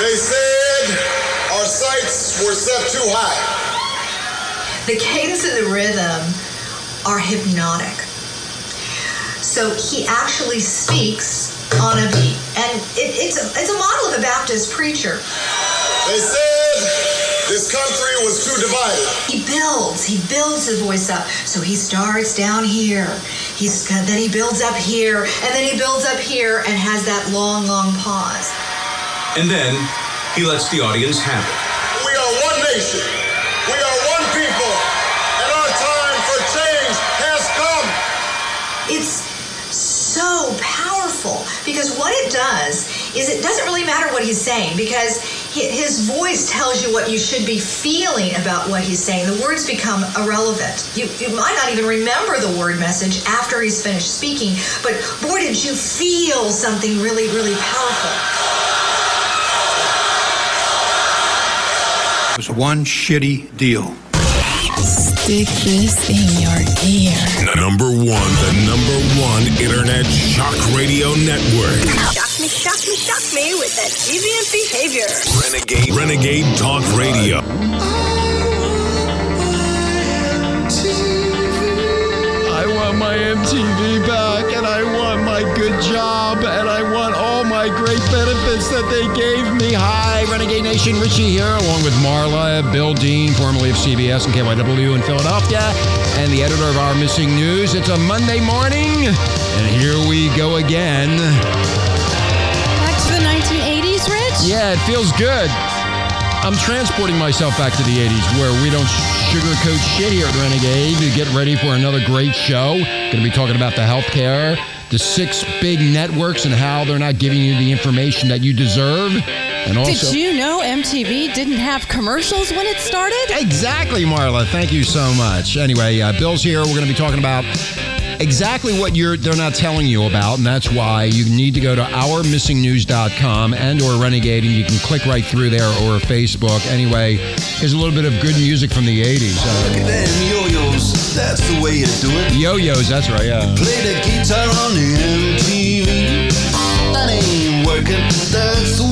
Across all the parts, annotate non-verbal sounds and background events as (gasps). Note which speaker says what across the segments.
Speaker 1: They said our sights were set too high.
Speaker 2: The cadence and the rhythm are hypnotic. So he actually speaks on a beat. And it, it's, a, it's a model of a Baptist preacher.
Speaker 1: They said this country was too divided.
Speaker 2: He builds, he builds his voice up. So he starts down here. He's then he builds up here, and then he builds up here and has that long, long pause.
Speaker 3: And then he lets the audience have it.
Speaker 1: We are one nation. We are one people. And our time for change has come.
Speaker 2: It's so powerful because what it does is it doesn't really matter what he's saying because his voice tells you what you should be feeling about what he's saying. The words become irrelevant. You, you might not even remember the word message after he's finished speaking, but boy, did you feel something really, really powerful.
Speaker 4: Was one shitty deal.
Speaker 5: Stick this in your ear.
Speaker 6: Number one, the number one internet shock radio network.
Speaker 7: Shock me, shock me, shock me with that deviant behavior.
Speaker 6: Renegade, Renegade Talk Radio.
Speaker 8: I want my MTV back, and I want my good job, and I want all my great benefits that they gave me. Hi, Renegade Nation, Richie here, along with Marla, Bill Dean, formerly of CBS and KYW in Philadelphia, and the editor of Our Missing News. It's a Monday morning, and here we go again.
Speaker 5: Back to the 1980s, Rich?
Speaker 8: Yeah, it feels good. I'm transporting myself back to the 80s where we don't sugarcoat shit here at Renegade to get ready for another great show. Going to be talking about the healthcare, the six big networks, and how they're not giving you the information that you deserve. And also,
Speaker 5: Did you know MTV didn't have commercials when it started?
Speaker 8: Exactly, Marla. Thank you so much. Anyway, uh, Bill's here. We're going to be talking about exactly what you're they're not telling you about, and that's why you need to go to ourmissingnews.com and or Renegade, and you can click right through there or Facebook. Anyway, here's a little bit of good music from the 80s. Uh,
Speaker 9: Them yo-yos, that's the way you do it.
Speaker 8: yo-yos, that's right, yeah.
Speaker 9: Play the guitar on the MTV. That ain't working, that's the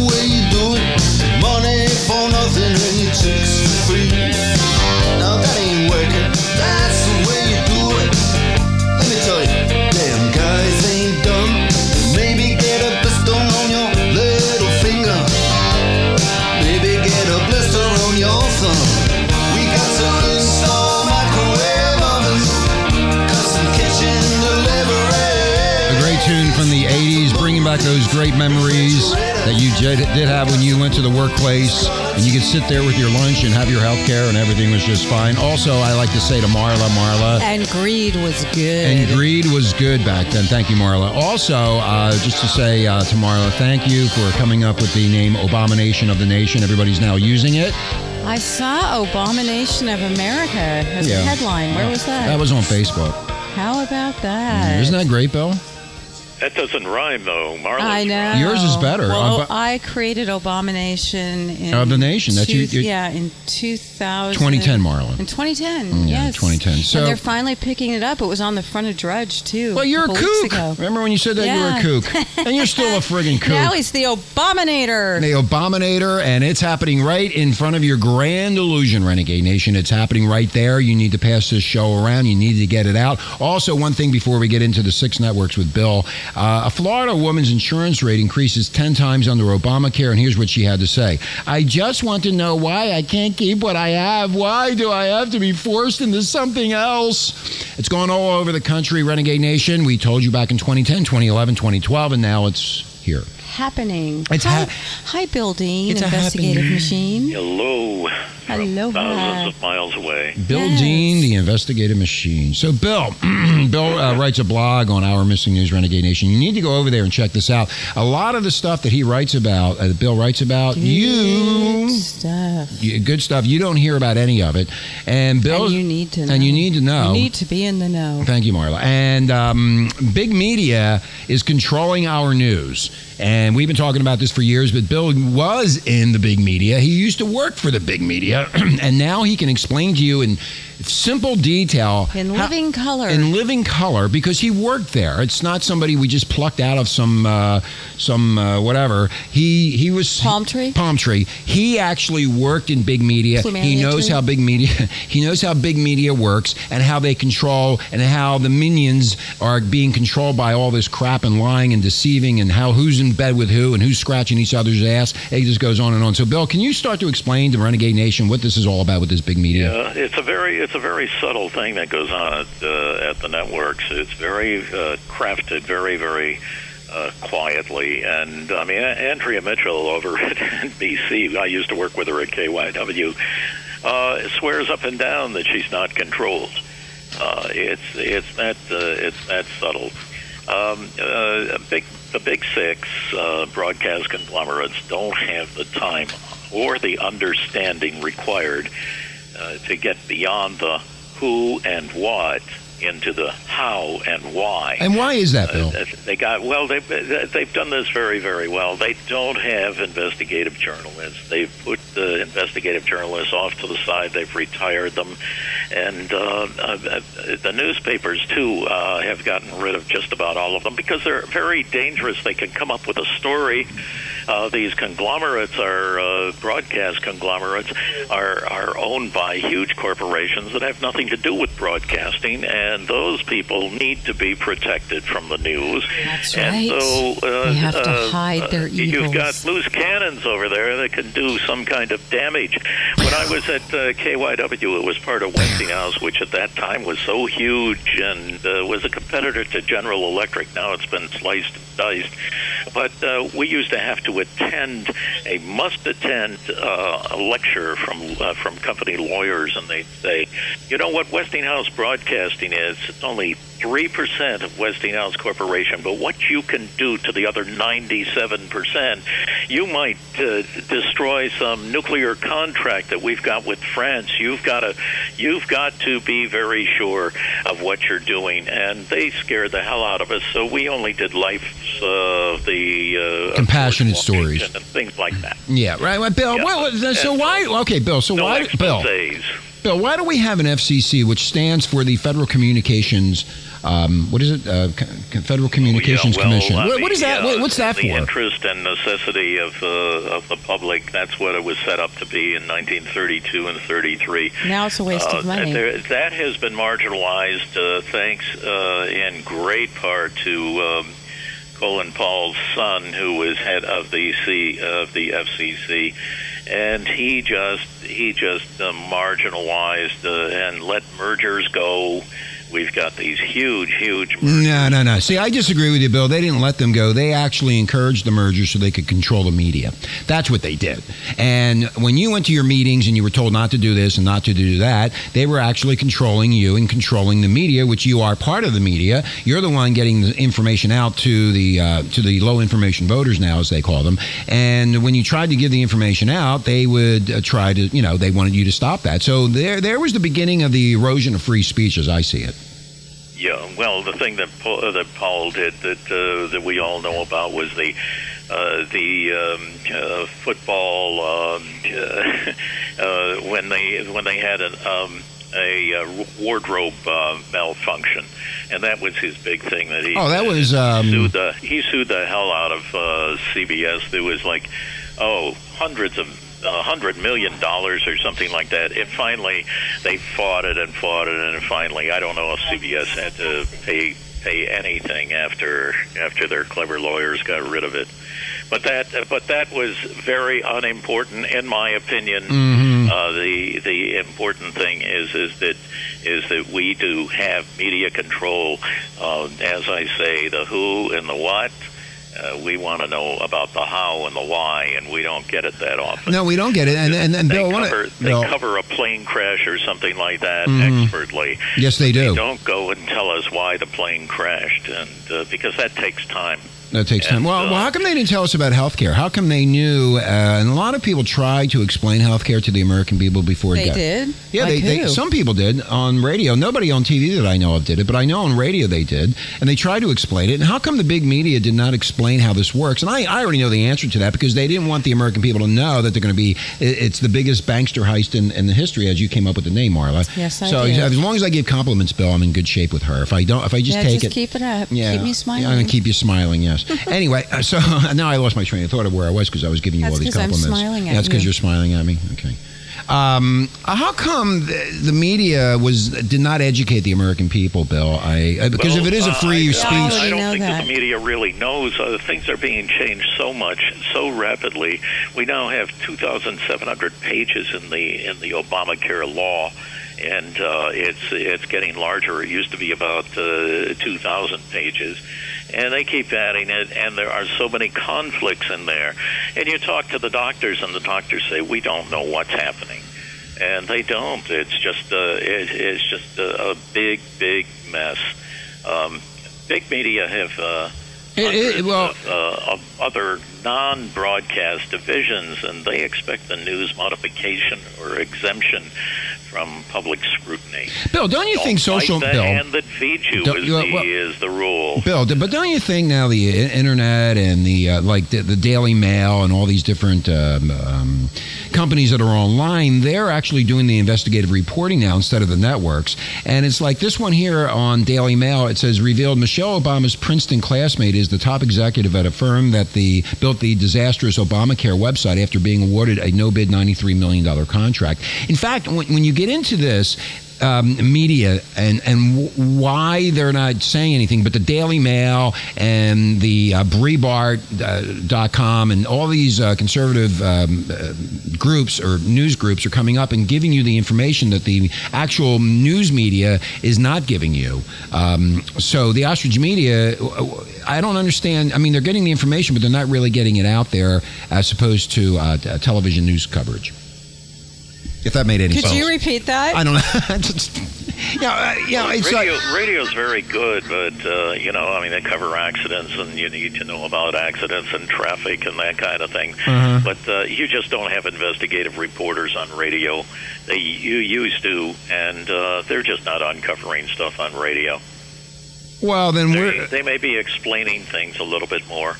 Speaker 8: 80s, back those great memories that you did have when you went to the workplace and you could sit there with your lunch and have your health care and everything was just fine. Also, I like to say to Marla, Marla,
Speaker 5: And greed was good.
Speaker 8: And greed was good back then. Thank you, Marla. Also, uh, just to say uh, to Marla, thank you for coming up with the name Abomination of the Nation. Everybody's now using it.
Speaker 5: I saw Abomination of America as
Speaker 8: Yeah.
Speaker 5: a headline. Where was that?
Speaker 8: That was on Facebook.
Speaker 5: How about that?
Speaker 8: Isn't that great, Bill?
Speaker 10: That doesn't rhyme though, Marlon.
Speaker 5: I know.
Speaker 8: Yours is better.
Speaker 5: Well,
Speaker 8: Uh,
Speaker 5: I created Abomination in
Speaker 8: Of the Nation. That's you-
Speaker 5: two-
Speaker 8: you-
Speaker 5: yeah, in 2000.
Speaker 8: 2010, Marlon.
Speaker 5: In 2010,
Speaker 8: Mm, yeah,
Speaker 5: yes.
Speaker 8: 2010. So-
Speaker 5: and they're finally picking it up. It was on the front of Drudge too.
Speaker 8: Well, you're a
Speaker 5: couple weeks
Speaker 8: kook. Remember when you said that you were a kook? and you're still a friggin' (laughs) kook.
Speaker 5: Now he's the Abominator.
Speaker 8: The Abominator, and it's happening right in front of your Grand Illusion, Renegade Nation. It's happening right there. You need to pass this show around. You need to get it out. Also, one thing before we get into the six networks with Bill uh, a Florida woman's insurance rate increases 10 times under Obamacare, and here's what she had to say I just want to know why I can't keep what I have. Why do I have to be forced into something else? It's going all over the country, Renegade Nation. We told you back in 2010, 2011, 2012, and now it's here.
Speaker 5: Happening.
Speaker 8: It's
Speaker 5: hi,
Speaker 8: hap-
Speaker 5: hi, Bill Dean,
Speaker 8: It's a
Speaker 5: investigative
Speaker 8: happening.
Speaker 5: machine.
Speaker 10: Hello.
Speaker 5: Hello.
Speaker 10: Thousands of miles away.
Speaker 8: Bill
Speaker 5: Yes.
Speaker 8: Dean, the investigative machine. So, Bill, (clears throat) Bill uh, writes a blog on Our Missing News Renegade Nation. You need to go over there and check this out. A lot of the stuff that he writes about, uh, that Bill writes about, you,
Speaker 5: stuff.
Speaker 8: you good stuff. You don't hear about any of it. And Bill,
Speaker 5: And you need to know.
Speaker 8: and you need to know.
Speaker 5: You need to be in the know.
Speaker 8: Thank you, Marla. And um, big media is controlling our news. And we've been talking about this for years, but Bill was in the big media. He used to work for the big media, (clears throat) and now he can explain to you in simple detail
Speaker 5: In
Speaker 8: how-
Speaker 5: living color.
Speaker 8: in living color because he worked there. It's not somebody we just plucked out of some uh, some uh, whatever. He he was
Speaker 5: Palm tree?
Speaker 8: Palm tree. He actually worked in big media. He knows
Speaker 5: tree?
Speaker 8: how big media (laughs) he knows how big media works and how they control and how the minions are being controlled by all this crap and lying and deceiving and how who's in bed with who and who's scratching each other's ass. It just goes on and on. So Bill, can you start to explain to Renegade Nation what this is all about with this big media?
Speaker 10: Uh, it's a very it's a very subtle thing that goes on at uh, at the networks. It's very uh, crafted, very very uh, quietly. And I mean, Andrea Mitchell over (laughs) at NBC, I used to work with her at KYW, uh, swears up and down that she's not controlled. Uh, it's it's that uh, it's that subtle. Um, uh, big the big six uh, broadcast conglomerates don't have the time or the understanding required uh, to get beyond the who and what into the how and why.
Speaker 8: And why is that, Bill?
Speaker 10: Uh, they got well. They've they've done this very very well. They don't have investigative journalists. They've put the investigative journalists off to the side. They've retired them, and uh, uh, the newspapers too uh, have gotten rid of just about all of them because they're very dangerous. They can come up with a story. Uh, these conglomerates are uh, broadcast conglomerates are are owned by huge corporations that have nothing to do with broadcasting, and those people need to be protected from the news.
Speaker 5: That's
Speaker 10: and
Speaker 5: right.
Speaker 10: so uh,
Speaker 5: They have to
Speaker 10: uh,
Speaker 5: hide their
Speaker 10: uh, You've got loose cannons over there that can do some kind of damage. When I was at uh, KYW, it was part of Westinghouse, which at that time was so huge and uh, was a competitor to General Electric. Now it's been sliced and diced. But uh, we used to have to attend a must-attend uh, lecture from uh, from company lawyers, and they'd say, "You know what Westinghouse Broadcasting is? It's only three percent of Westinghouse Corporation, but what you can do to the other ninety-seven percent, you might uh, destroy some nuclear contract that we've got with France. You've got to, you've got to be very sure of what you're doing." And they scared the hell out of us, so we only did life's uh, the uh,
Speaker 8: Compassionate stories.
Speaker 10: and things like that.
Speaker 8: Yeah, right. Well, Bill,
Speaker 10: Yeah.
Speaker 8: what- so
Speaker 10: And
Speaker 8: why? Okay, Bill. So
Speaker 10: No
Speaker 8: why, Bill?
Speaker 10: Exposés.
Speaker 8: Bill, why do we have an FCC, which stands for the Federal Communications? Um, what is it? Uh, Federal Communications
Speaker 10: Oh, Yeah, well,
Speaker 8: Commission.
Speaker 10: I
Speaker 8: What, what is that?
Speaker 10: yeah,
Speaker 8: what's that
Speaker 10: the
Speaker 8: for?
Speaker 10: interest and necessity of uh, of the public. That's what it was set up to be in 1932 and 33.
Speaker 5: Now it's a waste
Speaker 10: Uh,
Speaker 5: of money.
Speaker 10: there- that has been marginalized, uh, thanks uh, in great part to um, Colin Powell's son, who was head of the C of the FCC, and he just he just uh, marginalized uh, and let mergers go. We've got these huge, huge
Speaker 8: No, no, no. See, I disagree with you, Bill. They didn't let them go. They actually encouraged the merger so they could control the media. That's what they did. And when you went to your meetings and you were told not to do this and not to do that, they were actually controlling you and controlling the media, which you are part of the media. You're the one getting the information out to the uh, to the low information voters now, as they call them. And when you tried to give the information out, they would uh, try to, you know, they wanted you to stop that. So there, there was the beginning of the erosion of free speech, as I see it.
Speaker 10: Yeah, well, the thing that Powell, uh, that Powell did that uh, that we all know about was the uh, the um, uh, football um, uh, (laughs) uh, when they when they had an, um, a uh, wardrobe uh, malfunction, and that was his big thing that he
Speaker 8: Oh, that was, um,
Speaker 10: sued the he sued the hell out of uh, CBS. There was like oh hundreds of hundred million dollars or something like that. It finally they fought it and fought it, and finally, I don't know if CBS had to pay pay anything after after their clever lawyers got rid of it. But that but that was very unimportant in my opinion.
Speaker 8: Mm-hmm.
Speaker 10: Uh, the the important thing is is that is that we do have media control. Uh, as I say, the who and the what. Uh, we want to know about the how and the why, and we don't get it that often.
Speaker 8: No, we don't get it. And and, and
Speaker 10: they
Speaker 8: Bill, wanna-
Speaker 10: cover, they
Speaker 8: Bill,
Speaker 10: cover a plane crash or something like that
Speaker 8: Mhm.
Speaker 10: expertly.
Speaker 8: Yes, they do.
Speaker 10: They don't go and tell us why the plane crashed, and uh, because that takes time.
Speaker 8: That takes time.
Speaker 10: And,
Speaker 8: Well,
Speaker 10: uh,
Speaker 8: well, how come they didn't tell us about healthcare? How come they knew? Uh, and a lot of people tried to explain healthcare to the American people before it
Speaker 5: They
Speaker 8: got.
Speaker 5: did?
Speaker 8: Yeah,
Speaker 5: Like
Speaker 8: they, they some people did on radio. Nobody on TV that I know of did it, but I know on radio they did, and they tried to explain it. And how come the big media did not explain how this works? And I, I already know the answer to that because they didn't want the American people to know that they're going to be. it- It's the biggest bankster heist in, in the history, as you came up with the name, Marla.
Speaker 5: Yes, I
Speaker 8: so
Speaker 5: did.
Speaker 8: as long as I give compliments, Bill, I'm in good shape with her. If I don't, if I just
Speaker 5: yeah,
Speaker 8: take
Speaker 5: just
Speaker 8: it,
Speaker 5: keep it up.
Speaker 8: yeah,
Speaker 5: Keep me
Speaker 8: Yeah,
Speaker 5: smiling.
Speaker 8: I'm gonna keep you smiling. Yes. (laughs) anyway, uh, so (laughs) now I lost my train of thought of where I was because I was giving you
Speaker 5: That's
Speaker 8: all these
Speaker 5: 'cause I'm
Speaker 8: compliments.
Speaker 5: smiling at
Speaker 8: That's because
Speaker 5: you.
Speaker 8: you're smiling at me. Okay. Um, uh, how come the, the media was did not educate the American people, Bill? I uh, because
Speaker 10: Well,
Speaker 8: if it is a
Speaker 10: uh,
Speaker 8: free
Speaker 10: I,
Speaker 8: speech,
Speaker 10: I, I
Speaker 5: already
Speaker 10: don't think that.
Speaker 5: that.
Speaker 10: the media really knows. Uh, things are being changed so much, so rapidly. We now have 2,700 pages in the in the Obamacare law, and uh, it's it's getting larger. It used to be about uh, 2,000 pages. And they keep adding it, and there are so many conflicts in there. And you talk to the doctors, and the doctors say, "We don't know what's happening." and they don't. It's just a, it, it's just a, a big, big mess. Um, big media have uh,
Speaker 8: It- it- well-
Speaker 10: of, uh, of other non-broadcast divisions, and they expect the news modification or exemption from public scrutiny.
Speaker 8: Bill, don't you think
Speaker 10: Don't
Speaker 8: social
Speaker 10: bite the
Speaker 8: Bill?
Speaker 10: hand that feeds you is,
Speaker 8: you-
Speaker 10: the, is the rule.
Speaker 8: Bill, but don't you think now the internet and the uh, like the, the Daily Mail and all these different um, um, companies that are online, they're actually doing the investigative reporting now instead of the networks. And it's like this one here on Daily Mail. It says revealed Michelle Obama's Princeton classmate is the top executive at a firm that the the disastrous Obamacare website after being awarded a no bid ninety three million dollar contract. In fact, when, when you get into this um, media and and w- why they're not saying anything, but the Daily Mail and the uh, Breitbart.com and all these uh, conservative um, uh, groups or news groups are coming up and giving you the information that the actual news media is not giving you. Um, so the ostrich media, I don't understand. I mean, they're getting the information, but they're not really getting it out there as opposed to uh, television news coverage. If that made any
Speaker 5: Could
Speaker 8: sense.
Speaker 5: you repeat that?
Speaker 8: I don't know. (laughs) Just- yeah, uh, yeah. It's
Speaker 10: radio,
Speaker 8: like,
Speaker 10: radio's very good, but uh, you know, I mean, they cover accidents, and you need to know about accidents and traffic and that kind of thing.
Speaker 8: Uh-huh.
Speaker 10: But uh, you just don't have investigative reporters on radio. They you used to, and uh, they're just not uncovering stuff on radio.
Speaker 8: well, then
Speaker 10: They,
Speaker 8: we're.
Speaker 10: they may be explaining things a little bit more.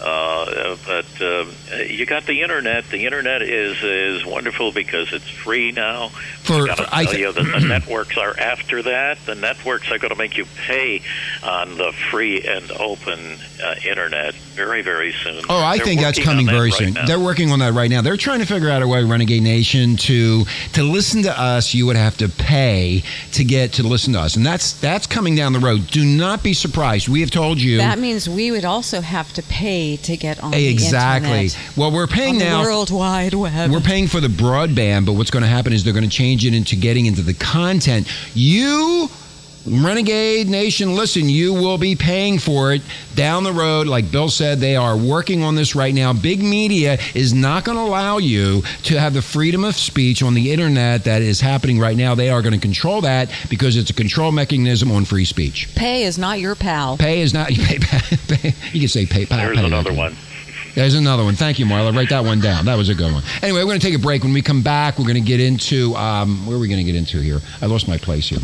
Speaker 10: Uh, but uh, you got the internet. The internet is is wonderful because it's free now.
Speaker 8: For-
Speaker 10: I got
Speaker 8: for- I
Speaker 10: tell
Speaker 8: th-
Speaker 10: you that the (clears throat) networks are after that. The networks are going to make you pay on the free and open uh, internet very very soon.
Speaker 8: Oh, I
Speaker 10: They're
Speaker 8: think that's coming
Speaker 10: that
Speaker 8: very
Speaker 10: right
Speaker 8: soon.
Speaker 10: now.
Speaker 8: They're working on that right now. They're trying to figure out a way, Renegade Nation, to to listen to us. You would have to pay to get to listen to us, and that's that's coming down the road. Do not be surprised. We have told you
Speaker 5: That means we would also have to pay to get on
Speaker 8: exactly.
Speaker 5: the internet.
Speaker 8: Well, we're paying now.
Speaker 5: World Wide Web.
Speaker 8: We're paying for the broadband, but what's going to happen is they're going to change it into getting into the content. You, Renegade Nation, listen, you will be paying for it down the road. Like Bill said, they are working on this right now. Big media is not going to allow you to have the freedom of speech on the internet that is happening right now. They are going to control that because it's a control mechanism on free speech.
Speaker 5: Pay is not your pal.
Speaker 8: Pay is not, you, (laughs) pay, pay, you can say pay. pay
Speaker 10: There's
Speaker 8: pay,
Speaker 10: another
Speaker 8: okay.
Speaker 10: one.
Speaker 8: There's another one. Thank you, Marla. Write that one down. That was a good one. Anyway, we're going to take a break. When we come back, we're going to get into um, where are we going to get into here? I lost my place here.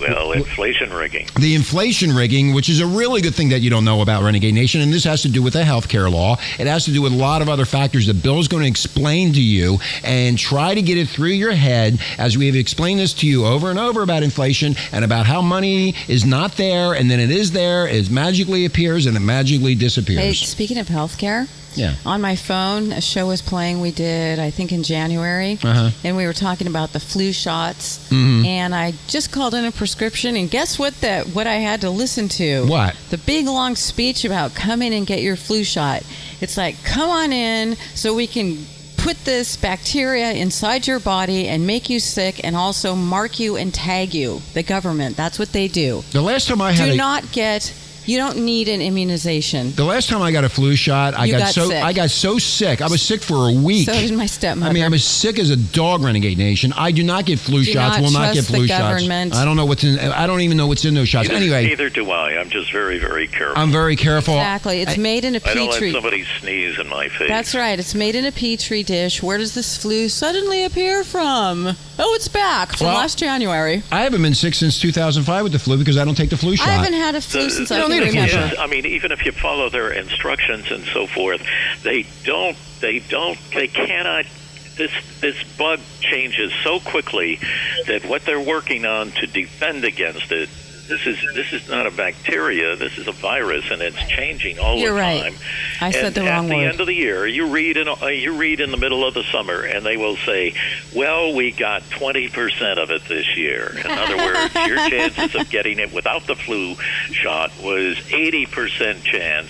Speaker 10: Well, inflation rigging.
Speaker 8: The inflation rigging, which is a really good thing that you don't know about Renegade Nation, and this has to do with the health care law. It has to do with a lot of other factors that Bill's going to explain to you and try to get it through your head as we have explained this to you over and over about inflation and about how money is not there and then it is there, it magically appears and it magically
Speaker 5: Hey,
Speaker 8: disappears.
Speaker 5: speaking of healthcare,
Speaker 8: Yeah.
Speaker 5: on my phone, a show was playing. We did, I think, in January,
Speaker 8: Uh-huh.
Speaker 5: and we were talking about the flu shots.
Speaker 8: Mhm.
Speaker 5: And I just called in a prescription, and guess what? That what I had to listen to.
Speaker 8: What?
Speaker 5: The big long speech about come in and get your flu shot. It's like come on in so we can put this bacteria inside your body and make you sick, and also mark you and tag you. The government. That's what they do.
Speaker 8: The last time I had
Speaker 5: Do
Speaker 8: a,
Speaker 5: not get You don't need an immunization.
Speaker 8: The last time I got a flu shot, I
Speaker 5: You
Speaker 8: got,
Speaker 5: got
Speaker 8: so
Speaker 5: sick.
Speaker 8: I got so sick. I was sick for a week.
Speaker 5: So did my stepmother.
Speaker 8: I mean, I'm as sick as a dog, Renegade Nation. I do not get flu
Speaker 5: Do
Speaker 8: shots.
Speaker 5: not
Speaker 8: will not get
Speaker 5: trust the
Speaker 8: flu shots.
Speaker 5: government.
Speaker 8: I don't know what's in. I don't even know what's in those shots.
Speaker 10: Neither,
Speaker 8: Anyway,
Speaker 10: neither do I. I'm just very, very careful.
Speaker 8: I'm very careful.
Speaker 5: Exactly. It's
Speaker 8: I-
Speaker 5: made in a
Speaker 10: I don't let
Speaker 5: petri.
Speaker 10: somebody sneeze in my face.
Speaker 5: That's right. It's made in a petri dish. Where does this flu suddenly appear from? Oh, it's back from
Speaker 8: Well,
Speaker 5: last January.
Speaker 8: I haven't been sick since 2005 with the flu because I don't take the flu shot.
Speaker 5: I haven't had a flu since I
Speaker 8: don't
Speaker 5: can
Speaker 8: need a flu
Speaker 5: remember.
Speaker 8: shot.
Speaker 10: I mean, even if you follow their instructions and so forth, they don't. They don't. They cannot. This this bug changes so quickly that what they're working on to defend against it. This is this is not a bacteria. This is a virus, and it's changing all
Speaker 5: You're
Speaker 10: the
Speaker 5: right.
Speaker 10: time.
Speaker 5: I said
Speaker 10: and
Speaker 5: the wrong word.
Speaker 10: at the
Speaker 5: word.
Speaker 10: end of the year, you read in uh, you read in the middle of the summer, and they will say, "Well, we got twenty percent of it this year." In other words, your (laughs) chances of getting it without the flu shot was eighty percent chance,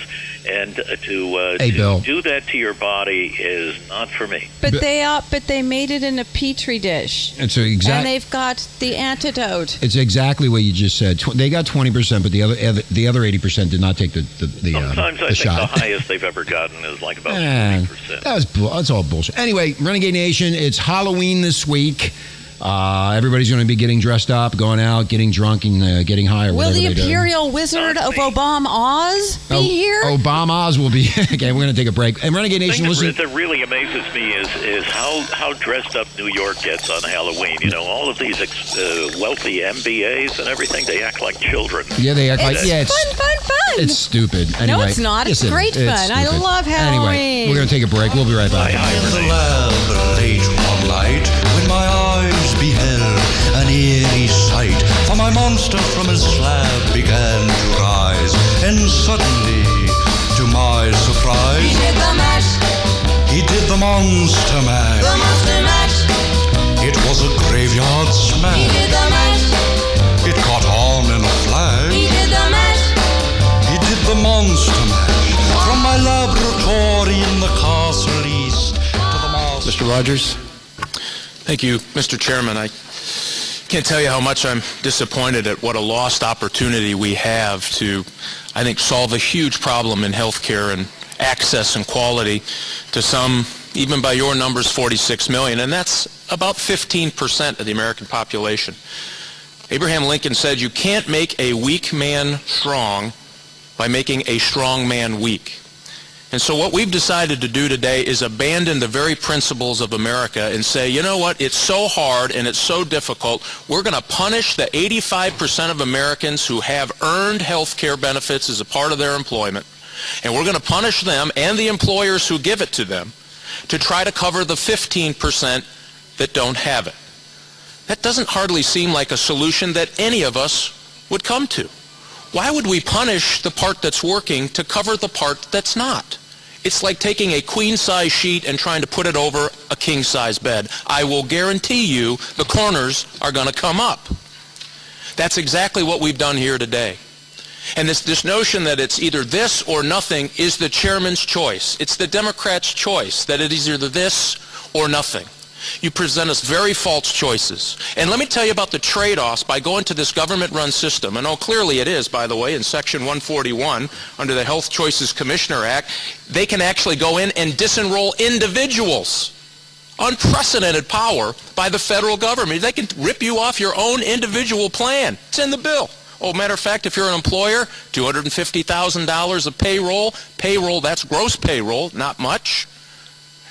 Speaker 10: and uh, to, uh,
Speaker 8: Hey,
Speaker 10: to
Speaker 8: Bill.
Speaker 10: do that to your body is not for me.
Speaker 5: But
Speaker 8: But-
Speaker 5: they uh, but they made it in a petri dish,
Speaker 8: It's a
Speaker 5: and they've got the antidote.
Speaker 8: It's exactly what you just said. They got 20 percent, but the other other- the other 80 percent did not take the the, the, uh,
Speaker 10: Sometimes
Speaker 8: the
Speaker 10: I think
Speaker 8: shot.
Speaker 10: the highest they've ever gotten is like about
Speaker 8: Eh,
Speaker 10: twenty percent.
Speaker 8: that was bull- that's all bullshit. Anyway, Renegade Nation, it's Halloween this week. Uh, everybody's going to be getting dressed up, going out, getting drunk, and uh, getting high.
Speaker 5: Will the
Speaker 8: they do.
Speaker 5: Imperial Wizard of Obama Oz be
Speaker 8: Oh,
Speaker 5: here?
Speaker 8: Obama Oz will be. (laughs) okay, we're going to take a break. And Renegade
Speaker 10: The
Speaker 8: Nation,
Speaker 10: thing that,
Speaker 8: listen.
Speaker 10: that really amazes me is is how, how dressed up New York gets on Halloween. You know, all of these ex, uh, wealthy MBAs and everything, they act like children.
Speaker 8: Yeah, they act like
Speaker 5: it's
Speaker 8: yeah, it's
Speaker 5: fun, fun, fun.
Speaker 8: it's stupid. Anyway,
Speaker 5: No, it's not. It's
Speaker 8: Yes, it
Speaker 5: great
Speaker 8: is. It's
Speaker 5: fun. I
Speaker 8: stupid.
Speaker 5: love
Speaker 8: Anyway, we're going to take a break. We'll be right back.
Speaker 9: In the lab late one night, when my eyes beheld an eerie sight, for my monster from his slab began to rise, and suddenly, to my surprise,
Speaker 11: He did the mash,
Speaker 9: he did the monster mash.
Speaker 11: the monster mash.
Speaker 9: It was a graveyard smash.
Speaker 11: He did the mash,
Speaker 9: It caught on in a flash.
Speaker 11: he did the mash.
Speaker 9: He did the monster mash from my laboratory in the castle east to the master.
Speaker 12: Mr. Rogers. Thank you, Mr. Chairman. I can't tell you how much I'm disappointed at what a lost opportunity we have to, I think, solve a huge problem in healthcare and access and quality to some, even by your numbers, 46 million, and that's about 15% of the American population. Abraham Lincoln said you can't make a weak man strong by making a strong man weak. And so what we've decided to do today is abandon the very principles of America and say, you know what, it's so hard and it's so difficult, we're going to punish the 85% of Americans who have earned health care benefits as a part of their employment, and we're going to punish them and the employers who give it to them to try to cover the 15% that don't have it. That doesn't hardly seem like a solution that any of us would come to. Why would we punish the part that's working to cover the part that's not? It's like taking a queen-size sheet and trying to put it over a king-size bed. I will guarantee you the corners are going to come up. That's exactly what we've done here today. And this, this notion that it's either this or nothing is the chairman's choice. It's the Democrats' choice, that it is either this or nothing. You present us very false choices. And let me tell you about the trade-offs by going to this government-run system. And oh, clearly it is, by the way, in Section 141 under the Health Choices Commissioner Act, they can actually go in and disenroll individuals. Unprecedented power by the federal government. They can rip you off your own individual plan. It's in the bill. Oh, matter of fact, if you're an employer, $250,000 of payroll. Payroll, that's gross payroll, not much.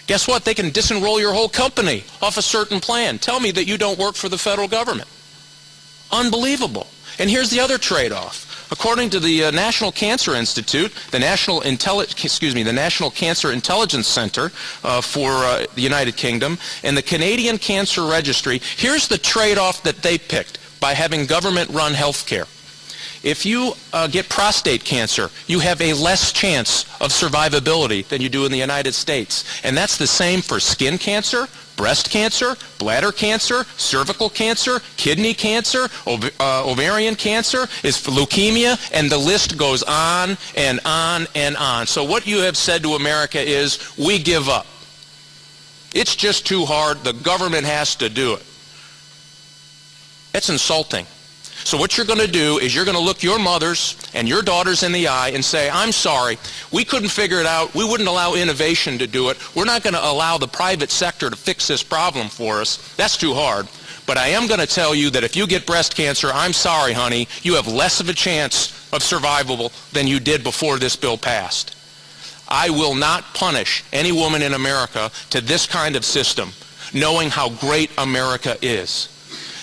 Speaker 12: Guess what? They can disenroll your whole company off a certain plan. Tell me that you don't work for the federal government. Unbelievable. And here's the other trade-off. According to the uh, National Cancer Institute, the National Intelli- excuse me, the National Cancer Intelligence Center uh, for uh, the United Kingdom and the Canadian Cancer Registry, here's the trade-off that they picked by having government-run health care. If you uh, get prostate cancer, you have a less chance of survivability than you do in the United States. And that's the same for skin cancer, breast cancer, bladder cancer, cervical cancer, kidney cancer, ov- uh, ovarian cancer, is leukemia, and the list goes on and on and on. So what you have said to America is, we give up. It's just too hard. The government has to do it. That's insulting. So what you're going to do is you're going to look your mothers and your daughters in the eye and say, I'm sorry, we couldn't figure it out. We wouldn't allow innovation to do it. We're not going to allow the private sector to fix this problem for us. That's too hard. But I am going to tell you that if you get breast cancer, I'm sorry, honey, you have less of a chance of survivable than you did before this bill passed. I will not punish any woman in America to this kind of system, knowing how great America is.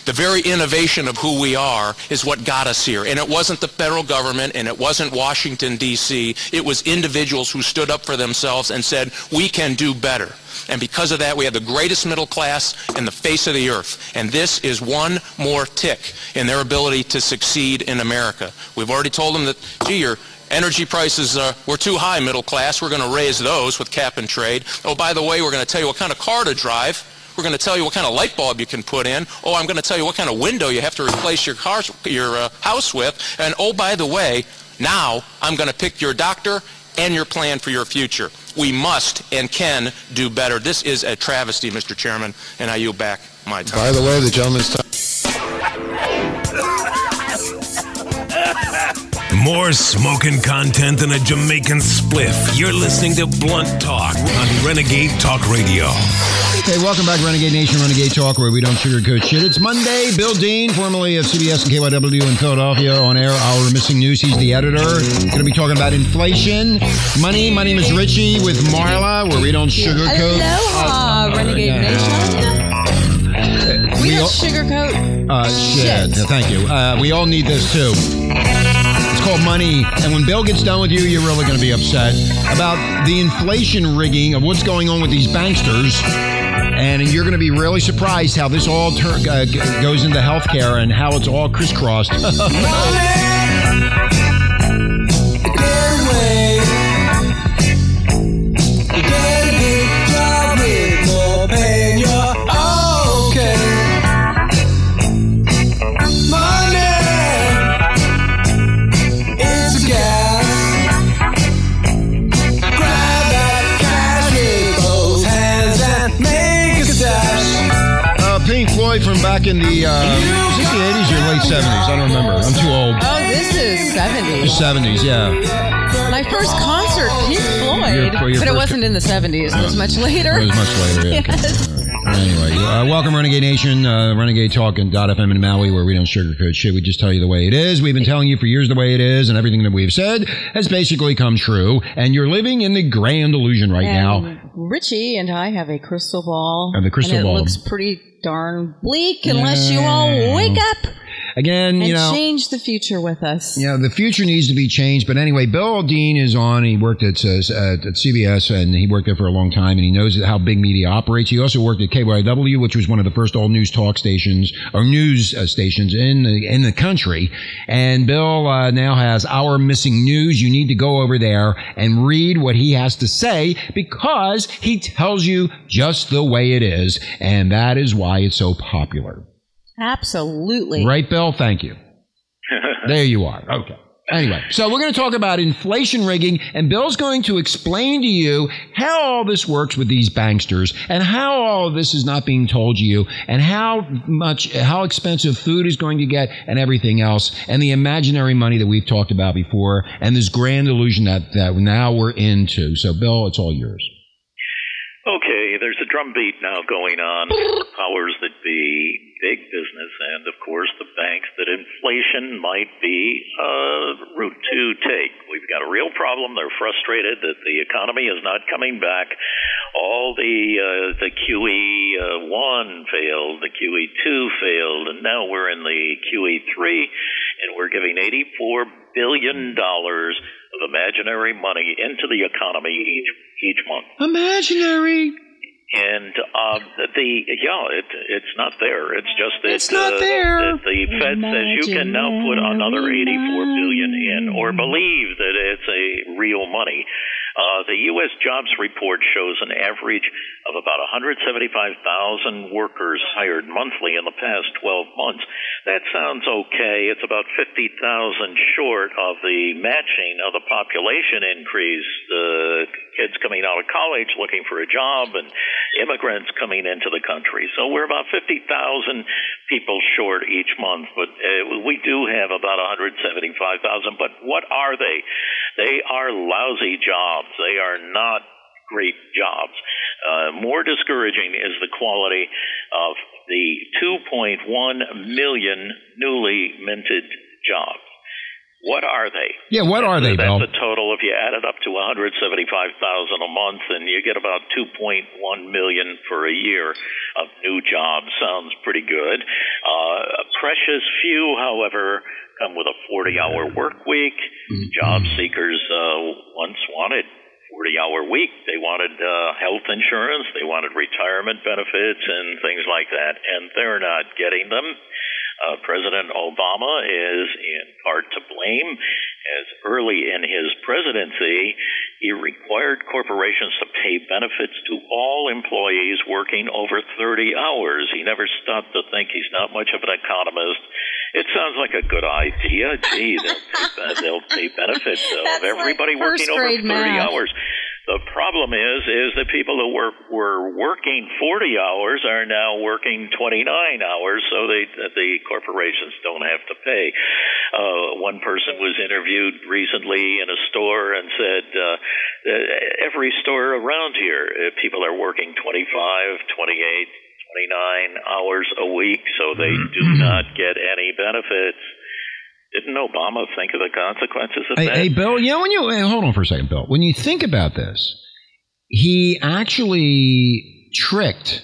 Speaker 12: The very innovation of who we are is what got us here. And it wasn't the federal government and it wasn't Washington, D.C. It was individuals who stood up for themselves and said, we can do better. And because of that, we have the greatest middle class in the face of the earth. And this is one more tick in their ability to succeed in America. We've already told them that, gee, your energy prices uh, were too high, middle class. We're going to raise those with cap and trade. Oh, by the way, we're going to tell you what kind of car to drive. We're going to tell you what kind of light bulb you can put in. Oh, I'm going to tell you what kind of window you have to replace your car, your uh, house with. And oh, by the way, now I'm going to pick your doctor and your plan for your future. We must and can do better. This is a travesty, Mr. Chairman, and I yield back my time.
Speaker 13: By the way, the gentleman's time.
Speaker 6: More smoking content than a Jamaican spliff. You're listening to Blunt Talk on Renegade Talk Radio.
Speaker 8: Hey, welcome back, Renegade Nation, Renegade Talk, where we don't sugarcoat shit. It's Monday. Bill Dean, formerly of CBS and KYW in Philadelphia, on air. Our missing news. He's the editor. Going to be talking about inflation, money. My name is Richie with Marla, where we don't sugarcoat.
Speaker 5: Aloha, Renegade
Speaker 8: yeah.
Speaker 5: Nation. We don't sugarcoat.
Speaker 8: Uh, shit.
Speaker 5: Shit.
Speaker 8: Thank you. Uh, we all need this too. Called money, and when Bill gets done with you, you're really going to be upset about the inflation rigging of what's going on with these banksters. And you're going to be really surprised how this all uh, goes into healthcare and how it's all crisscrossed. (laughs) Back in the uh, is this the 80s or late 70s? I don't remember. I'm too old.
Speaker 5: Oh, this is 70s.
Speaker 8: 70s, yeah.
Speaker 5: My first concert, Pink Floyd,
Speaker 8: Your- your
Speaker 5: but it wasn't in the 70s. It was much later.
Speaker 8: It was much later. Yeah, okay.
Speaker 5: Yes.
Speaker 8: Anyway, uh, welcome Renegade Nation, uh, Renegade Talk and .fm in Maui, where we don't sugarcoat shit. We just tell you the way it is. We've been telling you for years the way it is, and everything that we've said has basically come true. And you're living in the grand illusion right now.
Speaker 5: Richie and I have a crystal ball.
Speaker 8: And the crystal
Speaker 5: and it
Speaker 8: ball.
Speaker 5: looks pretty darn bleak unless you all wake up
Speaker 8: Again,
Speaker 5: and
Speaker 8: you know,
Speaker 5: change the future with us.
Speaker 8: Yeah, the future needs to be changed. But anyway, Bill Dean is on. He worked at, uh, at at CBS and he worked there for a long time, and he knows how big media operates. He also worked at KYW, which was one of the first all news talk stations or news uh, stations in the, in the country. And Bill uh, now has our missing news. You need to go over there and read what he has to say because he tells you just the way it is, and that is why it's so popular.
Speaker 5: Absolutely.
Speaker 8: Right, Bill? Thank you. (laughs) there you are. Okay. Anyway, so we're going to talk about inflation rigging, and Bill's going to explain to you how all this works with these banksters, and how all of this is not being told to you, and how much, how expensive food is going to get, and everything else, and the imaginary money that we've talked about before, and this grand illusion that, that now we're into. So, Bill, it's all yours.
Speaker 10: Okay, there's a drumbeat now going on. Powers that be, big business, and of course the banks that inflation might be a route to take. We've got a real problem. They're frustrated that the economy is not coming back. All the uh, the QE one failed, the QE two failed, and now we're in the QE three, and we're giving 84 billion dollars of imaginary money into the economy each each month.
Speaker 8: Imaginary.
Speaker 10: And uh, the yeah, it it's not there. It's just that
Speaker 8: It's not
Speaker 10: uh,
Speaker 8: there.
Speaker 10: that the Fed says you can now put another 84 billion in, or believe that it's a real money. Uh, the U.S. jobs report shows an average of about 175,000 workers hired monthly in the past 12 months. That sounds okay. It's about 50,000 short of the matching of the population increase. The kids coming out of college looking for a job and immigrants coming into the country. So we're about 50,000 people short each month, but uh, we do have about 175,000. But what are they? They are lousy jobs. They are not great jobs. Uh, more discouraging is the quality of the 2.1 million newly minted jobs. What are they?
Speaker 8: Yeah, what are they,
Speaker 10: That's
Speaker 8: Bill?
Speaker 10: the total. If you add it up to 175,000 a month, and you get about 2.1 million for a year of new jobs. Sounds pretty good. Uh, precious few, however, come with a 40-hour work week. Job seekers uh, once wanted 40-hour week. They wanted uh, health insurance. They wanted retirement benefits and things like that, and they're not getting them. Uh, President Obama is in part to blame, as early in his presidency, he required corporations to pay benefits to all employees working over 30 hours. He never stopped to think he's not much of an economist. It sounds like a good idea. Gee, they'll pay, they'll pay benefits (laughs) of everybody working over 30
Speaker 5: math.
Speaker 10: hours. The problem is, is that people who were were working 40 hours are now working 29 hours, so they the corporations don't have to pay. Uh, one person was interviewed recently in a store and said, uh, uh, every store around here, uh, people are working 25, 28, 29 hours a week, so they do not get any benefits. Didn't Obama think of the consequences of
Speaker 8: Hey,
Speaker 10: that?
Speaker 8: hey, Bill, you know, when you, hey, hold on for a second, Bill. When you think about this, he actually tricked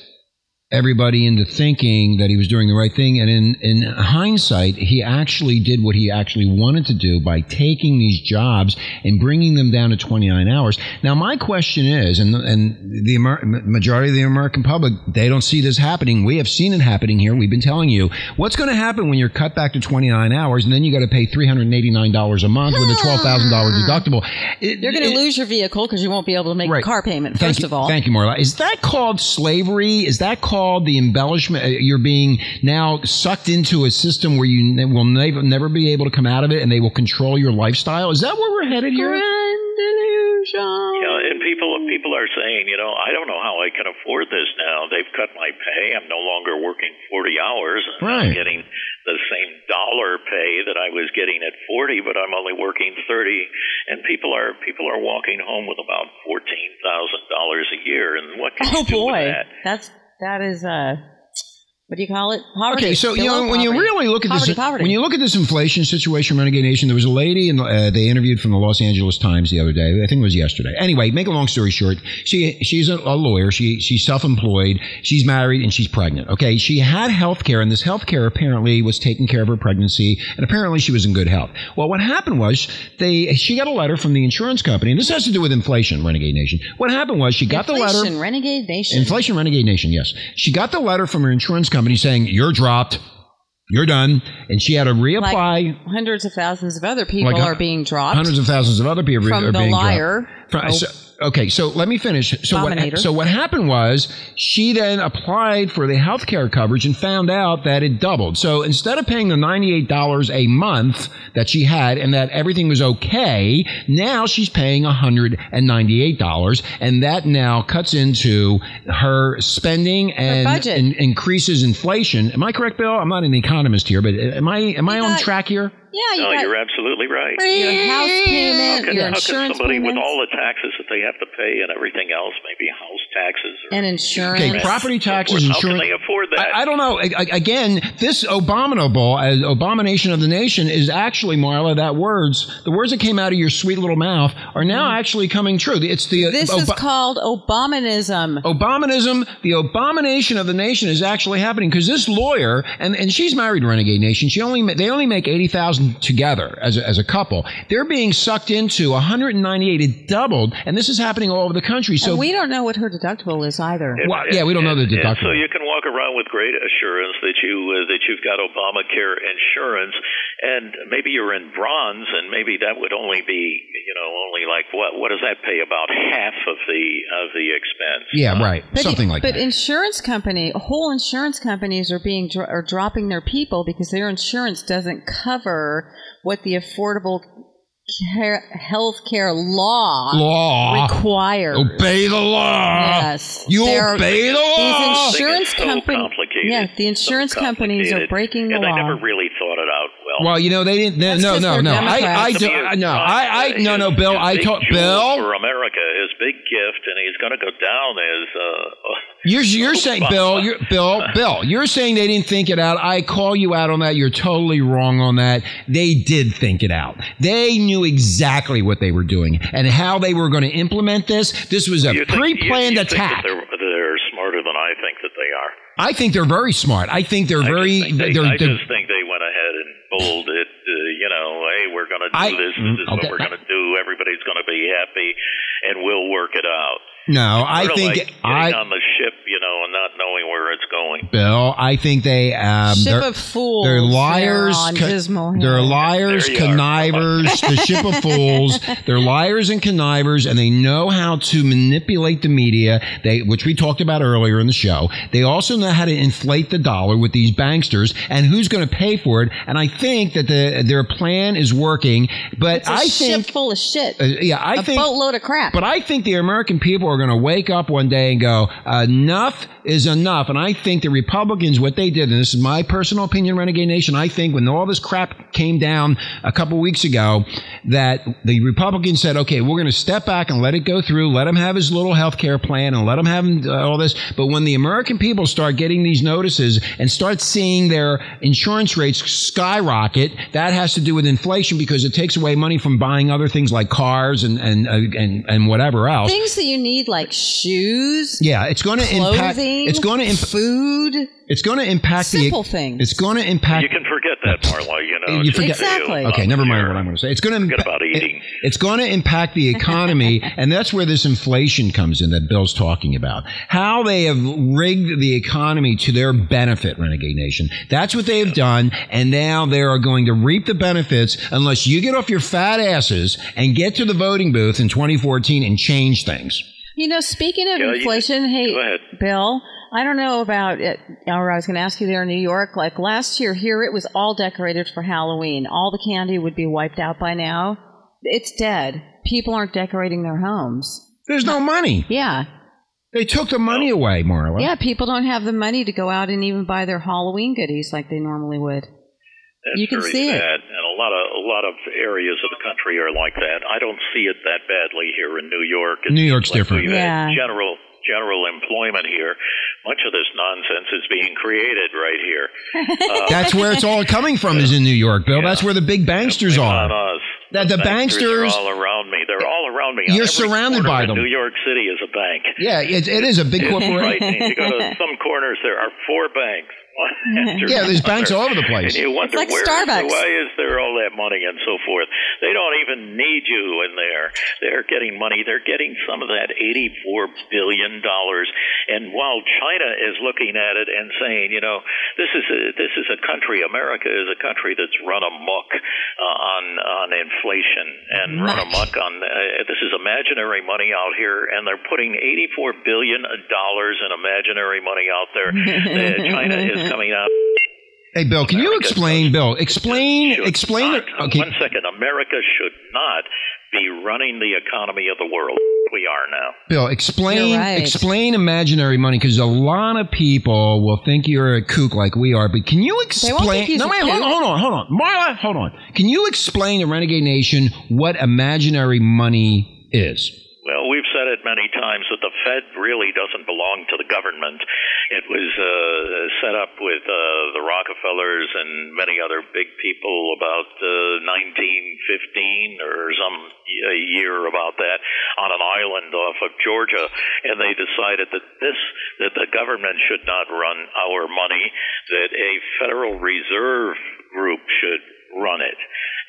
Speaker 8: everybody into thinking that he was doing the right thing. And in, in hindsight, he actually did what he actually wanted to do by taking these jobs and bringing them down to 29 hours. Now, my question is, and, and the Amer- majority of the American public, they don't see this happening. We have seen it happening here. We've been telling you what's going to happen when you're cut back to 29 hours and then you got to pay $389 a month with a $12,000 (gasps) deductible. It-
Speaker 5: You're going to lose your vehicle because you won't be able to make
Speaker 8: Right.
Speaker 5: the car payment. First of all,
Speaker 8: thank you, Marla. Is that called slavery? Is that called the embellishment? Uh, You're being now sucked into a system where you ne- will never, never be able to come out of it, and they will control your lifestyle. Is that where we're headed here?
Speaker 10: You know, and people people are saying, you know, I don't know how I can afford this now. They've cut my pay. I'm no longer working 40 hours. and
Speaker 8: Right.
Speaker 10: I'm getting the same dollar pay that I was getting at 40, but I'm only working 30. And people are people are walking home with about fourteen thousand dollars a year. And what can
Speaker 5: oh
Speaker 10: you do with
Speaker 5: boy,
Speaker 10: that?
Speaker 5: that's that is uh, what do you call it? Poverty.
Speaker 8: Okay, so you know when you really look at
Speaker 5: poverty,
Speaker 8: this,
Speaker 5: poverty.
Speaker 8: when you look at this inflation situation, Renegade Nation, there was a lady and uh, they interviewed from the Los Angeles Times the other day. I think it was yesterday. Anyway, make a long story short, she she's a, a lawyer. She she's self-employed. She's married and she's pregnant. Okay, she had health care, and this health care apparently was taking care of her pregnancy, and apparently she was in good health. Well, what happened was they she got a letter from the insurance company, and this has to do with inflation, Renegade Nation. What happened was she got the letter.
Speaker 5: Inflation, Renegade Nation.
Speaker 8: Inflation Renegade Nation, yes. She got the letter from her insurance company saying, You're dropped. You're done. And she had to reapply.
Speaker 5: Like hundreds of thousands of other people
Speaker 8: Like,
Speaker 5: are being dropped.
Speaker 8: Hundreds of thousands of other people
Speaker 5: From
Speaker 8: are
Speaker 5: the
Speaker 8: being
Speaker 5: liar.
Speaker 8: dropped. From- oh. so- okay, so let me finish. So what, so what happened was she then applied for the health care coverage and found out that it doubled. So instead of paying the $98 a month that she had and that everything was okay, now she's paying $198. And that now cuts into her spending and, and increases inflation. Am I correct, Bill? I'm not an economist here, but uh, am I, am I on track here?
Speaker 5: Yeah, you
Speaker 10: no,
Speaker 5: got
Speaker 10: you're absolutely right.
Speaker 5: your house
Speaker 10: How
Speaker 5: payment,
Speaker 10: can,
Speaker 5: your
Speaker 10: how can
Speaker 5: insurance
Speaker 10: somebody with all the taxes that they have to pay and everything else, maybe house taxes or
Speaker 5: and insurance.
Speaker 8: Okay, property taxes,
Speaker 10: How
Speaker 8: insurance.
Speaker 10: can they afford that?
Speaker 8: I, I don't know. I- I- again, this abominable, uh, abomination of the nation is actually, Marla, that words, the words that came out of your sweet little mouth are now actually coming true. It's the uh.
Speaker 5: This is called abominism.
Speaker 8: Abominism, the abomination of the nation is actually happening because this lawyer, and, and she's married to Renegade Nation. She only they only make eighty thousand together as a, as a couple. They're being sucked into 198. It doubled, and this is happening all over the country. So
Speaker 5: and we don't know what her deductible is either.
Speaker 8: Well, yeah, we don't know the
Speaker 10: And so you can walk around with great assurance that you uh, that you've got Obamacare insurance, and maybe you're in bronze, and maybe that would only be you know only like what what does that pay about half of the of the expense.
Speaker 8: Yeah, right.
Speaker 5: But,
Speaker 8: Something like
Speaker 5: but
Speaker 8: that.
Speaker 5: But insurance company, whole insurance companies are being dro- are dropping their people because their insurance doesn't cover what the affordable care, health care law
Speaker 8: Law.
Speaker 5: requires.
Speaker 8: Obey the law.
Speaker 5: Yes,
Speaker 8: You
Speaker 5: They're-
Speaker 8: obey the law.
Speaker 5: These insurance
Speaker 10: so
Speaker 5: companies, yeah, the insurance companies are breaking the
Speaker 10: and
Speaker 5: law.
Speaker 10: they never really thought it out well.
Speaker 8: Well, you know they didn't.
Speaker 5: That's
Speaker 8: no,
Speaker 5: 'cause
Speaker 8: no,
Speaker 5: they're
Speaker 8: no. I, I,
Speaker 5: Democrats.
Speaker 8: do,
Speaker 10: His-
Speaker 8: no, I, I, no, no, Bill. I
Speaker 10: big
Speaker 8: told Bill.
Speaker 10: for America. His big gift, and he's going to go down as. Uh, (laughs)
Speaker 8: You're, you're saying, Bill, you're, Bill, (laughs) Bill, you're saying they didn't think it out. I call you out on that. You're totally wrong on that. They did think it out. They knew exactly what they were doing and how they were going to implement this. This was a
Speaker 10: you think-
Speaker 8: pre-planned
Speaker 10: you, you think
Speaker 8: attack.
Speaker 10: that they're, they're smarter than I think that they are.
Speaker 8: I think they're very smart. I think they're very.
Speaker 10: I, think they,
Speaker 8: they're,
Speaker 10: I
Speaker 8: they're-
Speaker 10: just think they went ahead and bolded. Uh, you know, hey, we're going to do
Speaker 8: I-
Speaker 10: this.
Speaker 8: Mm,
Speaker 10: This is
Speaker 8: okay.
Speaker 10: what we're going to do. Everybody's going to be happy, and we'll work it out.
Speaker 8: no, I think
Speaker 10: like
Speaker 8: I.
Speaker 10: on the ship, you know, and not knowing where going.
Speaker 8: Bill, I think they um,
Speaker 5: Ship
Speaker 8: they're,
Speaker 5: of fools
Speaker 8: They're
Speaker 5: there
Speaker 8: liars.
Speaker 5: on
Speaker 8: co- they're liars,
Speaker 10: There are.
Speaker 8: connivers. the ship of fools. (laughs) They're liars and connivers, and they know how to manipulate the media. They, which we talked about earlier in the show. They also know how to inflate the dollar with these banksters, and who's going to pay for it. And I think that the, their plan is working. But
Speaker 5: It's a
Speaker 8: I
Speaker 5: ship
Speaker 8: think,
Speaker 5: full of shit.
Speaker 8: uh, yeah, I
Speaker 5: a
Speaker 8: think a
Speaker 5: boatload of crap.
Speaker 8: but I think the American people are going to wake up one day and go, enough is enough. And I think the Republicans, what they did, and this is my personal opinion, Renegade Nation, I think when all this crap came down a couple weeks ago, that the Republicans said, okay, we're going to step back and let it go through, let him have his little health care plan and let him have uh, all this. But when the American people start getting these notices and start seeing their insurance rates skyrocket, that has to do with inflation because it takes away money from buying other things like cars and, and, uh, and, and whatever else.
Speaker 5: Things that you need, like shoes,
Speaker 8: Yeah, it's going to impact. It's going to imp-
Speaker 5: food.
Speaker 8: It's going to impact the.
Speaker 5: Simple
Speaker 8: the.
Speaker 5: things.
Speaker 8: It's going to impact.
Speaker 10: You can forget that, Marla. You know,
Speaker 8: You forget-
Speaker 10: just
Speaker 5: Exactly.
Speaker 8: Okay, never mind what I'm going to say. It's going to
Speaker 10: Forget about eating.
Speaker 8: it's going to impact the economy, (laughs) and that's where this inflation comes in that Bill's talking about. How they have rigged the economy to their benefit, Renegade Nation. That's what they have done, and now they are going to reap the benefits unless you get off your fat asses and get to the voting booth in 2014 and change things.
Speaker 5: You know, speaking of
Speaker 10: Yeah, you-
Speaker 5: inflation, hey. Bill, I don't know about it. Or I was going to ask you there in New York. Like last year here, it was all decorated for Halloween. All the candy would be wiped out by now. It's dead. People aren't decorating their homes.
Speaker 8: There's no money.
Speaker 5: Yeah.
Speaker 8: They took the money away, Marla.
Speaker 5: Yeah, people don't have the money to go out and even buy their Halloween goodies like they normally would.
Speaker 10: That's
Speaker 5: You can
Speaker 10: very
Speaker 5: see it.
Speaker 10: and a lot of a lot of areas of the country are like that. I don't see it that badly here in New York. It
Speaker 8: New York's
Speaker 10: like
Speaker 8: different.
Speaker 5: Yeah.
Speaker 10: general general employment here. Much of this nonsense is being created right here. (laughs) Uh,
Speaker 8: That's where it's all coming from is in New York, Bill. That's where the big banksters are.
Speaker 10: on us.
Speaker 8: That the banksters-
Speaker 10: are all around me. They're all around me.
Speaker 8: You're surrounded by them.
Speaker 10: New York City is a bank.
Speaker 8: Yeah, it, it is a big corporation.
Speaker 10: You go to (laughs) some corners, there are four banks. One after
Speaker 8: Yeah, there's banks all over the place.
Speaker 10: And you wonder
Speaker 5: like
Speaker 10: where,
Speaker 5: Starbucks.
Speaker 10: why is there all that money and so forth? They don't even need you in there. They're getting money. They're getting some of that eighty-four billion dollars. And while China is looking at it and saying, you know, this is a, this is a country. America is a country that's run amok uh, on on inflation and run amok on. Uh, this is imaginary money out here, and they're putting eighty-four billion dollars in imaginary money out there. (laughs) Uh, China is coming up.
Speaker 8: Hey, Bill, can you explain, Bill? Explain, explain.
Speaker 10: not-
Speaker 8: it. Okay,
Speaker 10: One second. America should not be running the economy of the world. We are now.
Speaker 8: Bill, explain,
Speaker 5: right.
Speaker 8: explain imaginary money because a lot of people will think you're a kook like we are. But can you
Speaker 5: won't
Speaker 8: explain?
Speaker 5: think he's
Speaker 8: No,
Speaker 5: a
Speaker 8: wait, hold on,
Speaker 5: kook.
Speaker 8: hold on, hold on, Marla, hold on. Can you explain to Renegade Nation what imaginary money is?
Speaker 10: Well, we've said it many times that the Fed really doesn't belong to the government. It was uh, set up with uh, the Rockefellers and many other big people about uh, 1915 or some year about that on an island off of Georgia, and they decided that this that the government should not run our money, that a Federal Reserve group should run it.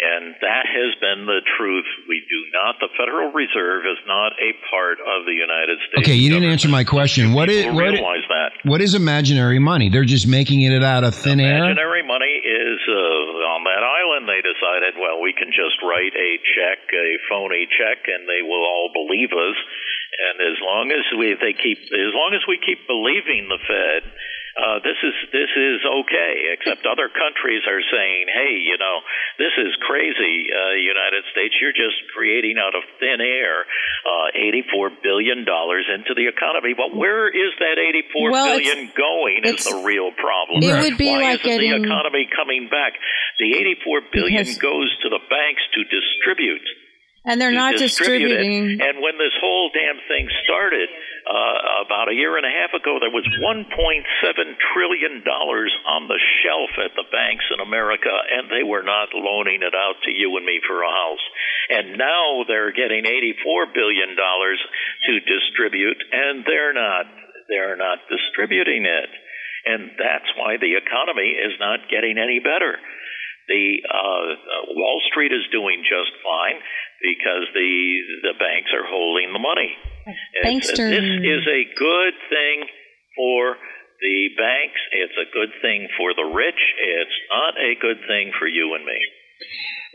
Speaker 10: And that has been the truth. We do not, the Federal Reserve is not a part of the United States.
Speaker 8: Okay, you didn't answer my question. What is, what,
Speaker 10: realize that.
Speaker 8: what is imaginary money? They're just making it out of thin air.
Speaker 10: Imaginary money is uh, on that island. They decided, well, we can just write a check, a phony check, and they will all believe us. And as long as we they keep, as long as we keep believing the Fed, uh, this is this is okay. Except other countries are saying, hey, you know, this is crazy. Uh, United States, you're just creating out of thin air uh, 84 billion dollars into the economy. But where is that 84
Speaker 5: Well,
Speaker 10: billion going? Is the real problem.
Speaker 5: It would be
Speaker 10: Why
Speaker 5: like
Speaker 10: isn't
Speaker 5: getting-
Speaker 10: the economy coming back? The 84 billion goes to the banks to distribute.
Speaker 5: And they're not
Speaker 10: distribute it.
Speaker 5: distributing.
Speaker 10: And when this whole damn thing started uh, about a year and a half ago, there was 1.7 trillion dollars on the shelf at the banks in America, and they were not loaning it out to you and me for a house. And now they're getting 84 billion dollars to distribute, and they're not. They're not distributing it, and that's why the economy is not getting any better. The uh, Wall Street is doing just fine because the the banks are holding the money. It's- This is a good thing for the banks. It's a good thing for the rich. It's not a good thing for you and me.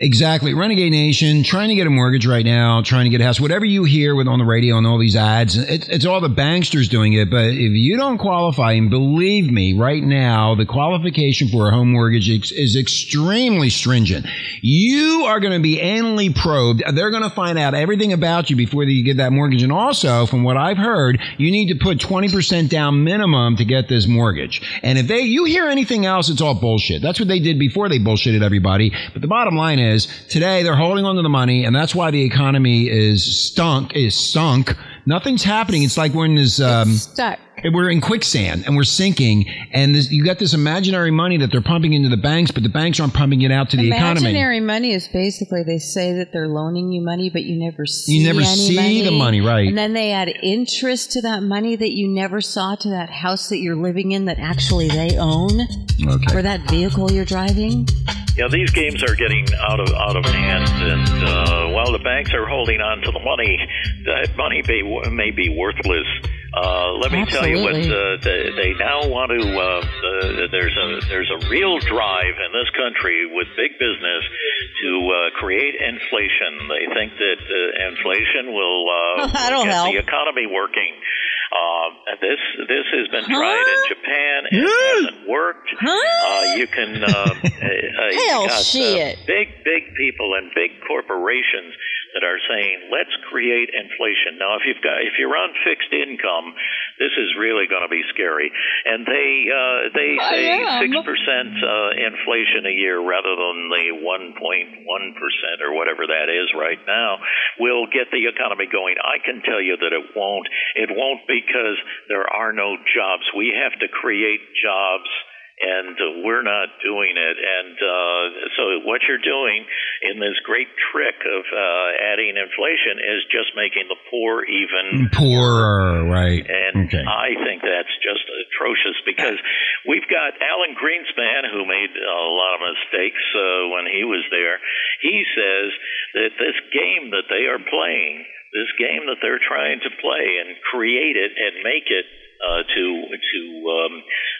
Speaker 8: Exactly. Renegade Nation, trying to get a mortgage right now, trying to get a house, whatever you hear with on the radio and all these ads, it's, it's all the banksters doing it. But if you don't qualify, and believe me, right now, the qualification for a home mortgage is, is extremely stringent. You are going to be anally probed. They're going to find out everything about you before you get that mortgage. And also, from what I've heard, you need to put 20% down minimum to get this mortgage. And if they, you hear anything else, it's all bullshit. That's what they did before they bullshitted everybody. But the bottom line is today they're holding on to the money and that's why the economy is stunk, is sunk. Nothing's happening. It's like we're in this, um,
Speaker 5: Stuck.
Speaker 8: We're in quicksand and we're sinking and this, you got this imaginary money that they're pumping into the banks, but the banks aren't pumping it out to the economy.
Speaker 5: Imaginary money is basically they say that they're loaning you money, but you never see.
Speaker 8: You never
Speaker 5: any
Speaker 8: see the money, right.
Speaker 5: And then they add interest to that money that you never saw to that house that you're living in that actually they own,
Speaker 8: Okay.
Speaker 5: or that vehicle you're driving.
Speaker 10: Yeah, these games are getting out of out of hand, and uh, while the banks are holding on to the money, that money may, may be worthless. Uh, let me tell you what uh, they, they now want to. Uh, uh, there's a there's a real drive in this country with big business to uh, create inflation. They think that uh, inflation will uh, (laughs) get
Speaker 5: help.
Speaker 10: the economy working. This this has been tried in Japan. It hasn't worked. Uh, you can um, (laughs) uh, uh,
Speaker 5: Hell
Speaker 10: got, uh,
Speaker 5: shit.
Speaker 10: big big people and big corporations that are saying let's create inflation. Now, if you've got if you're on fixed income, this is really going to be scary. And they uh, they say six percent uh, inflation a year rather than the one point one percent or whatever that is right now will get the economy going. I can tell you that it won't. It won't because there are no jobs. We have to create jobs and uh, we're not doing it. And uh, so, what you're doing in this great trick of uh, adding inflation is just making the poor even
Speaker 8: Poorer, right.
Speaker 10: and
Speaker 8: okay.
Speaker 10: I think that's just atrocious because we've got Alan Greenspan, who made a lot of mistakes uh, when he was there. He says that this game that they are playing, this game that they're trying to play and create it and make it uh, to to um,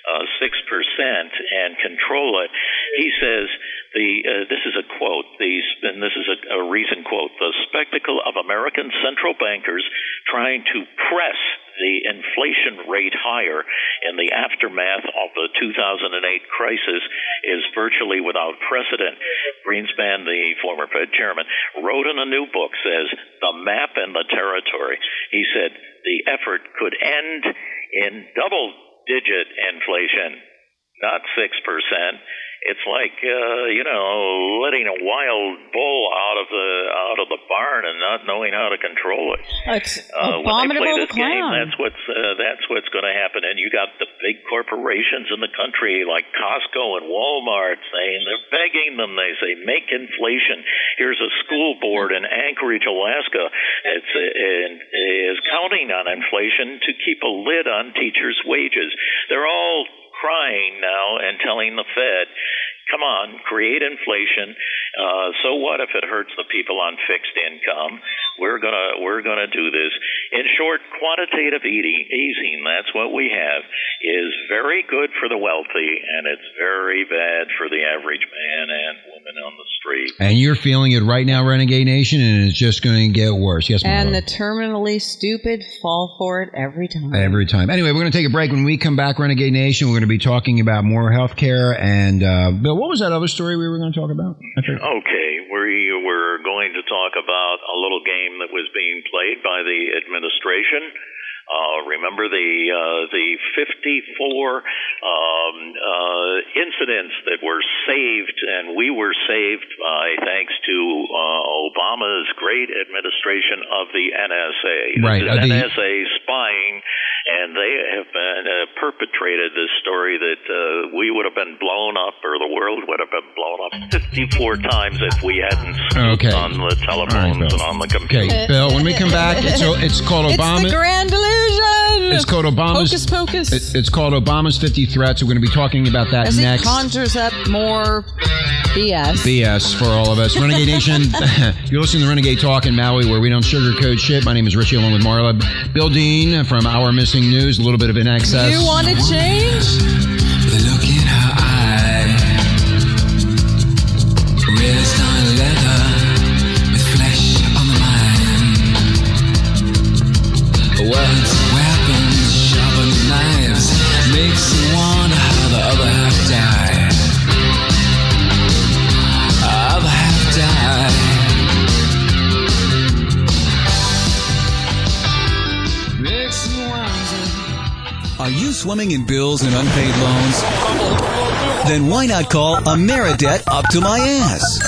Speaker 10: uh, six percent and control it. He says the uh, this is a quote. The and this is a, a recent quote. The spectacle of American central bankers trying to press the inflation rate higher in the aftermath of the 2008 crisis is virtually without precedent. Greenspan, the former Fed chairman, wrote in a new book says the map and the territory. He said the effort could end in double digit inflation, not 6%. It's like uh, you know letting a wild bull out of the out of the barn and not knowing how to control it.
Speaker 5: It's
Speaker 10: Uh, when they play this game, that's what's uh, that's what's going to happen. And you got the big corporations in the country like Costco and Walmart saying they're begging them. They say make inflation. Here's a school board in Anchorage, Alaska. It's uh, and is counting on inflation to keep a lid on teachers' wages. They're all crying now and telling the Fed, Come on, create inflation. Uh, so what if it hurts the people on fixed income? We're gonna we're gonna do this. In short, quantitative eating, easing. That's what we have. Is very good for the wealthy, and it's very bad for the average man and woman on the street.
Speaker 8: And you're feeling it right now, Renegade Nation, and it's just going to get worse. Yes,
Speaker 5: And the terminally stupid fall for it every time.
Speaker 8: Every time. Anyway, we're going to take a break. When we come back, Renegade Nation, we're going to be talking about more health care. And, uh, Bill, what was that other story we were going to talk about? I forget.
Speaker 10: Okay, we were going to talk about a little game that was being played by the administration. Uh, remember the uh, the 54 um, uh, incidents that were saved, and we were saved by thanks to uh, Obama's great administration of the NSA.
Speaker 8: Right, uh, the-
Speaker 10: NSA spying, and they have been uh, perpetrated this story that uh, we would have been blown up, or the world would have been blown up 54 times if we hadn't snooped
Speaker 8: Okay.
Speaker 10: on the telephones
Speaker 8: Bill.
Speaker 10: and on the computer.
Speaker 8: Okay, Bill, when we come back, it's, it's called Obama.
Speaker 5: It's
Speaker 8: Obama.
Speaker 5: the grand illusion.
Speaker 8: It's called Obama's.
Speaker 5: Hocus pocus.
Speaker 8: it- it's called Obama's 50 Threats. We're going to be talking about that
Speaker 5: As
Speaker 8: next.
Speaker 5: it conjures up more BS.
Speaker 8: BS for all of us. Renegade Nation, (laughs) you're listening to Renegade Talk in Maui, where we don't sugarcoat shit. My name is Richie, along with Marla. Bill Dean from Our Missing News, a little bit of in excess.
Speaker 5: You want to change?
Speaker 14: Swimming in bills and unpaid loans? Then why not call Ameridebt up to my ass?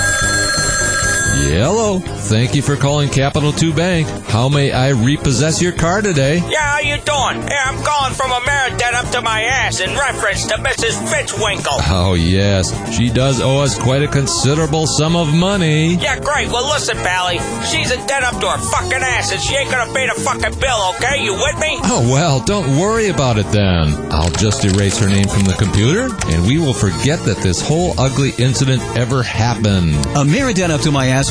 Speaker 15: Hello. Thank you for calling Capital 2 Bank. How may I repossess your car today?
Speaker 16: Yeah, how you doing? Yeah, I'm calling from a Ameridebt up to my ass in reference to Mrs. Fitzwinkle.
Speaker 15: Oh, yes. She does owe us quite a considerable sum of money.
Speaker 16: Yeah, great. Well, listen, Pally. She's in debt up to her fucking ass, and she ain't gonna pay the fucking bill, okay? You with me?
Speaker 15: Oh, well, don't worry about it then. I'll just erase her name from the computer, and we will forget that this whole ugly incident ever happened.
Speaker 14: A Ameridebt up to my ass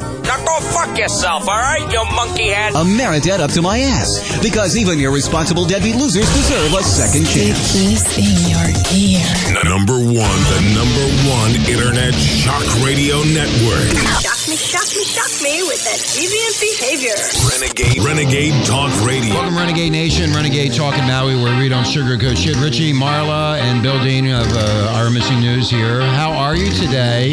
Speaker 16: Now go fuck yourself, all right, you monkey head?
Speaker 14: Ameridebt up to my ass. Because even irresponsible deadbeat losers deserve a second chance.
Speaker 11: This in your ear.
Speaker 6: Number one, the number one internet shock radio network.
Speaker 7: Shock me, shock me, shock me with that deviant behavior.
Speaker 6: Renegade, Renegade Talk Radio.
Speaker 8: Welcome, Renegade Nation, Renegade Talk in Maui, where we don't sugarcoat shit. Richie, Marla, and Bill Dean of uh, Our Missing News here. How are you today?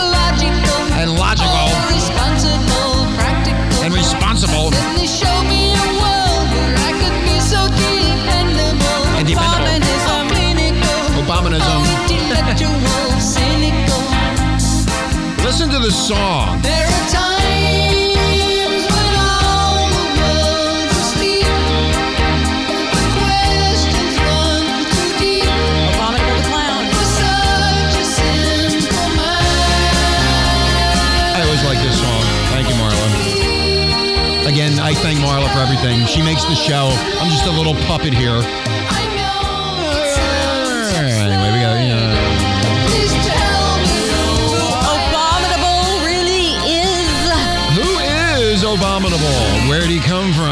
Speaker 11: the
Speaker 8: song.
Speaker 11: There are times when all the world's asleep. The questions run too deep.
Speaker 5: Monica the Clown.
Speaker 11: For such a simple mind.
Speaker 8: I always like this song. Thank you, Marla. Again, I thank Marla for everything. She makes the show. I'm just a little puppet here.
Speaker 5: Abominable?
Speaker 8: Where did he come from?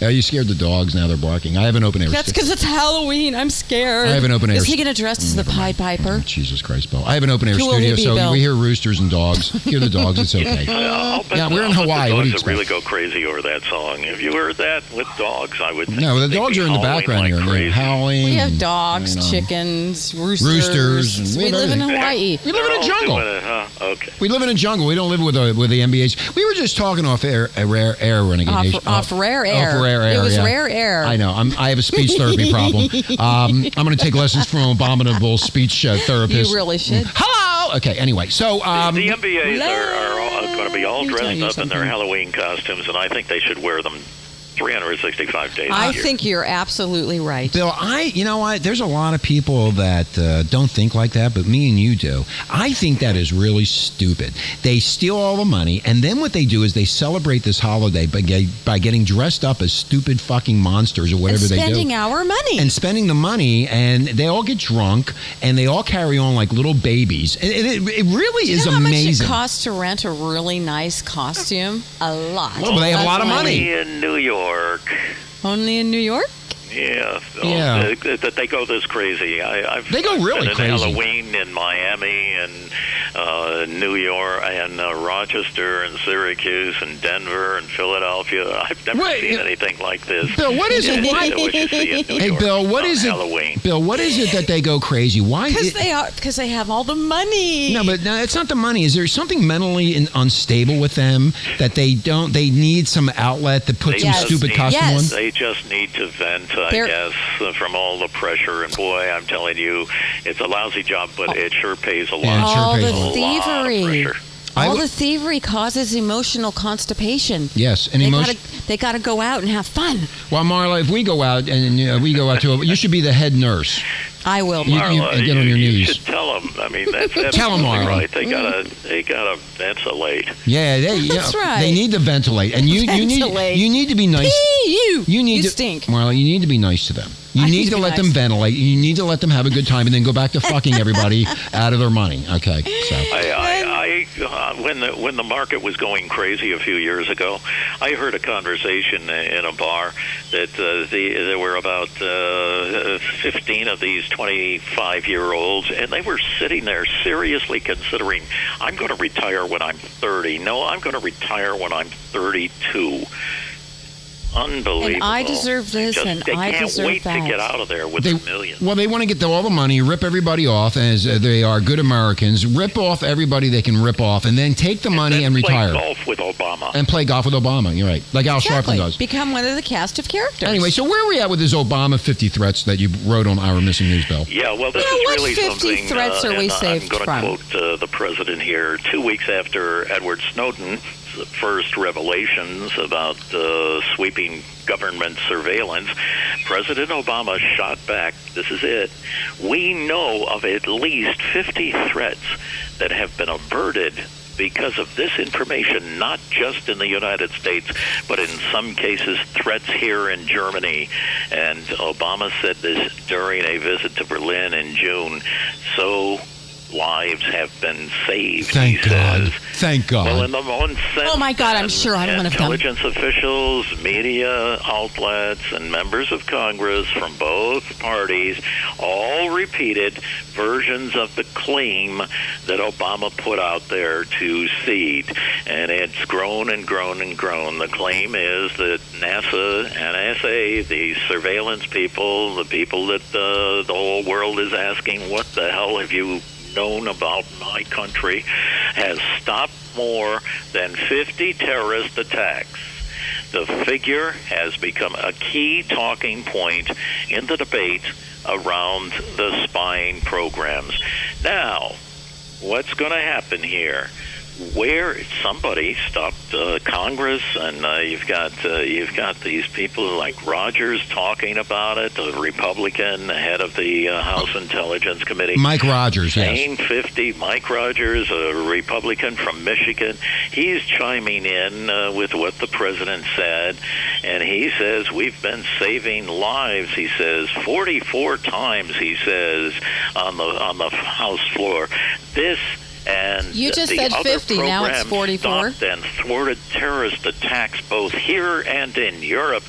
Speaker 8: Are you scared the dogs now? They're barking. I have an open air.
Speaker 5: That's because it's Halloween. I'm scared.
Speaker 8: I have an open air
Speaker 5: Is he going to dress as the Pied Piper?
Speaker 8: Oh, Jesus Christ, Bill. I have an open air
Speaker 5: Who
Speaker 8: studio,
Speaker 5: be,
Speaker 8: so
Speaker 5: Bill?
Speaker 8: we hear roosters and dogs. Hear the dogs. It's okay. (laughs)
Speaker 10: I'll
Speaker 8: Yeah, we're in
Speaker 10: I'll bet
Speaker 8: Hawaii.
Speaker 10: The
Speaker 8: What do you
Speaker 10: dogs really go crazy over that song. Have you heard that with dogs? I would. Think
Speaker 8: No, the dogs are in the background
Speaker 10: like
Speaker 8: here. They're
Speaker 10: crazy.
Speaker 8: howling.
Speaker 5: We have
Speaker 8: and,
Speaker 5: dogs,
Speaker 8: you know,
Speaker 5: chickens, roosters.
Speaker 8: Roosters, and we
Speaker 5: we live in
Speaker 8: everything.
Speaker 5: Hawaii.
Speaker 8: We live in a jungle.
Speaker 10: it, huh? Okay.
Speaker 8: We live in a jungle. We don't live with the with the MBA's. We were just talking off air, rare air renegade
Speaker 5: Off-
Speaker 8: nation.
Speaker 5: off rare air.
Speaker 8: Off rare
Speaker 5: It
Speaker 8: air.
Speaker 5: was
Speaker 8: yeah.
Speaker 5: rare air.
Speaker 8: I know. I'm, I have a speech therapy (laughs) problem. Um, I'm going to take lessons from an abominable speech uh, therapist.
Speaker 5: You really should.
Speaker 8: Hello. Okay. Anyway, so um,
Speaker 10: the MBAs are, are going to be all
Speaker 5: Let me tell
Speaker 10: dressed
Speaker 5: you
Speaker 10: up in their. Halloween costumes, and I think they should wear them 365 days
Speaker 5: I
Speaker 10: a year.
Speaker 5: think you're absolutely right.
Speaker 8: Bill, I, you know what? There's a lot of people that uh, don't think like that, but me and you do. I think that is really stupid. They steal all the money, and then what they do is they celebrate this holiday by, get, by getting dressed up as stupid fucking monsters or whatever they do.
Speaker 5: spending our money.
Speaker 8: and spending the money, and they all get drunk, and they all carry on like little babies. And it, it, it really
Speaker 5: Do you
Speaker 8: is
Speaker 5: know how
Speaker 8: amazing.
Speaker 5: much it costs to rent a really nice costume? A lot.
Speaker 8: Well, but they have a lot of money.
Speaker 10: In New York.
Speaker 5: Only in New York?
Speaker 10: Yeah,
Speaker 8: Yeah.
Speaker 10: Oh, that they go this crazy. I, I've
Speaker 8: They go really
Speaker 10: been
Speaker 8: crazy.
Speaker 10: Halloween in Miami and uh, New York and uh, Rochester and Syracuse and Denver and Philadelphia. I've never
Speaker 8: Wait,
Speaker 10: seen anything like this.
Speaker 8: Bill, what is it? Why-
Speaker 10: what you see in
Speaker 8: Hey,
Speaker 10: York
Speaker 8: Bill, what
Speaker 10: on
Speaker 8: is it?
Speaker 10: Halloween.
Speaker 8: Bill, what is it that they go crazy? Why?
Speaker 5: Because they are because they have all the money.
Speaker 8: No, but no, it's not the money. Is there something mentally in, unstable with them that they don't? They need some outlet to put
Speaker 10: They
Speaker 8: some stupid
Speaker 10: need-
Speaker 8: costume
Speaker 5: Yes.
Speaker 8: on.
Speaker 10: They just need to vent, I
Speaker 5: They're-
Speaker 10: guess, uh, from all the pressure. And boy, I'm telling you, it's a lousy job, but it sure pays a lot.
Speaker 8: Yeah, it sure
Speaker 5: all
Speaker 8: pays
Speaker 5: the
Speaker 8: a lot.
Speaker 5: thievery.
Speaker 10: Pressure.
Speaker 8: I
Speaker 5: all
Speaker 8: w-
Speaker 5: the thievery causes emotional constipation.
Speaker 8: Yes, and
Speaker 5: they
Speaker 8: emotion.
Speaker 5: gotta they gotta go out and have fun.
Speaker 8: Well, Marla, if we go out and uh, we go out to, a, you should be the head nurse.
Speaker 5: I will.
Speaker 8: You- you-
Speaker 10: Marla,
Speaker 8: get on your
Speaker 10: you
Speaker 8: knees.
Speaker 10: should tell them. I mean, that's
Speaker 8: Tell 'em,
Speaker 10: absolutely
Speaker 8: Marla.
Speaker 10: right. They gotta, they gotta ventilate.
Speaker 8: Yeah, they, you
Speaker 5: That's
Speaker 8: know,
Speaker 5: right.
Speaker 8: They need to ventilate, and you, you need you need to be nice.
Speaker 5: Pee, you.
Speaker 8: You need
Speaker 5: You
Speaker 8: to
Speaker 5: stink.
Speaker 8: Marla, you need to be nice to them. You
Speaker 5: I
Speaker 8: need
Speaker 5: need
Speaker 8: to
Speaker 5: to be
Speaker 8: let them ventilate. You need to let them have a good time, and then go back to fucking everybody (laughs) out of their money. Okay, so
Speaker 10: I, I, I uh, when the when the market was going crazy a few years ago, I heard a conversation in a bar that uh, the, there were about uh, 15 of these 25 year olds, and they were sitting there seriously considering, I'm going to retire when I'm 30. No, I'm going to retire when I'm 32. Unbelievable.
Speaker 5: And I deserve this,
Speaker 10: Just-
Speaker 5: and
Speaker 10: they
Speaker 5: I
Speaker 10: can't
Speaker 5: deserve
Speaker 10: wait
Speaker 5: that.
Speaker 10: to get out of there with
Speaker 8: They-
Speaker 10: a million.
Speaker 8: Well, they want to get the, all the money, rip everybody off, as uh, they are good Americans. Rip off everybody they can rip off, and then take the money and,
Speaker 10: Play
Speaker 8: retire
Speaker 10: golf with Obama.
Speaker 8: and play golf with Obama. You're right, like Al
Speaker 5: Exactly.
Speaker 8: Sharpton does.
Speaker 5: Become one of the cast of characters.
Speaker 8: Anyway, so where are we at with this Obama 50 threats that you wrote on our missing news bill?
Speaker 10: Yeah, well, this
Speaker 5: Well,
Speaker 10: is
Speaker 5: what
Speaker 10: really
Speaker 5: 50
Speaker 10: something.
Speaker 5: threats
Speaker 10: uh,
Speaker 5: are we
Speaker 10: and
Speaker 5: saved
Speaker 10: I'm going
Speaker 5: from?
Speaker 10: to quote uh, the president here. Two weeks after Edward Snowden's first revelations about uh, sweeping government surveillance, President Obama shot back. This is it. We know of at least 50 threats that have been averted because of this information, not just in the United States, but in some cases, threats here in Germany. And Obama said this during a visit to Berlin in June. So lives have been saved,
Speaker 8: Thank
Speaker 10: he
Speaker 8: God.
Speaker 10: says.
Speaker 8: Thank God.
Speaker 10: Well, in the one sense,
Speaker 5: Oh, my God, I'm sure I'm one of them.
Speaker 10: Intelligence officials, media outlets, and members of Congress from both parties all repeated versions of the claim that Obama put out there to seed. And it's grown and grown and grown. The claim is that NASA, NSA, the surveillance people, the people that uh, the whole world is asking, what the hell have you known about my country has stopped more than 50 terrorist attacks. The figure has become a key talking point in the debate around the spying programs. Now, what's going to happen here? Where somebody stopped uh, Congress, and uh, you've got uh, you've got these people like Rogers talking about it, the Republican head of the uh, House Intelligence Committee,
Speaker 8: Mike Rogers, yes.
Speaker 10: Sane 50, Mike Rogers, a Republican from Michigan, he's chiming in uh, with what the president said, and he says we've been saving lives. He says 44 times. He says on the on the House floor, this. And
Speaker 5: You just said 50, now it's 44.
Speaker 10: stopped and thwarted terrorist attacks both here and in Europe,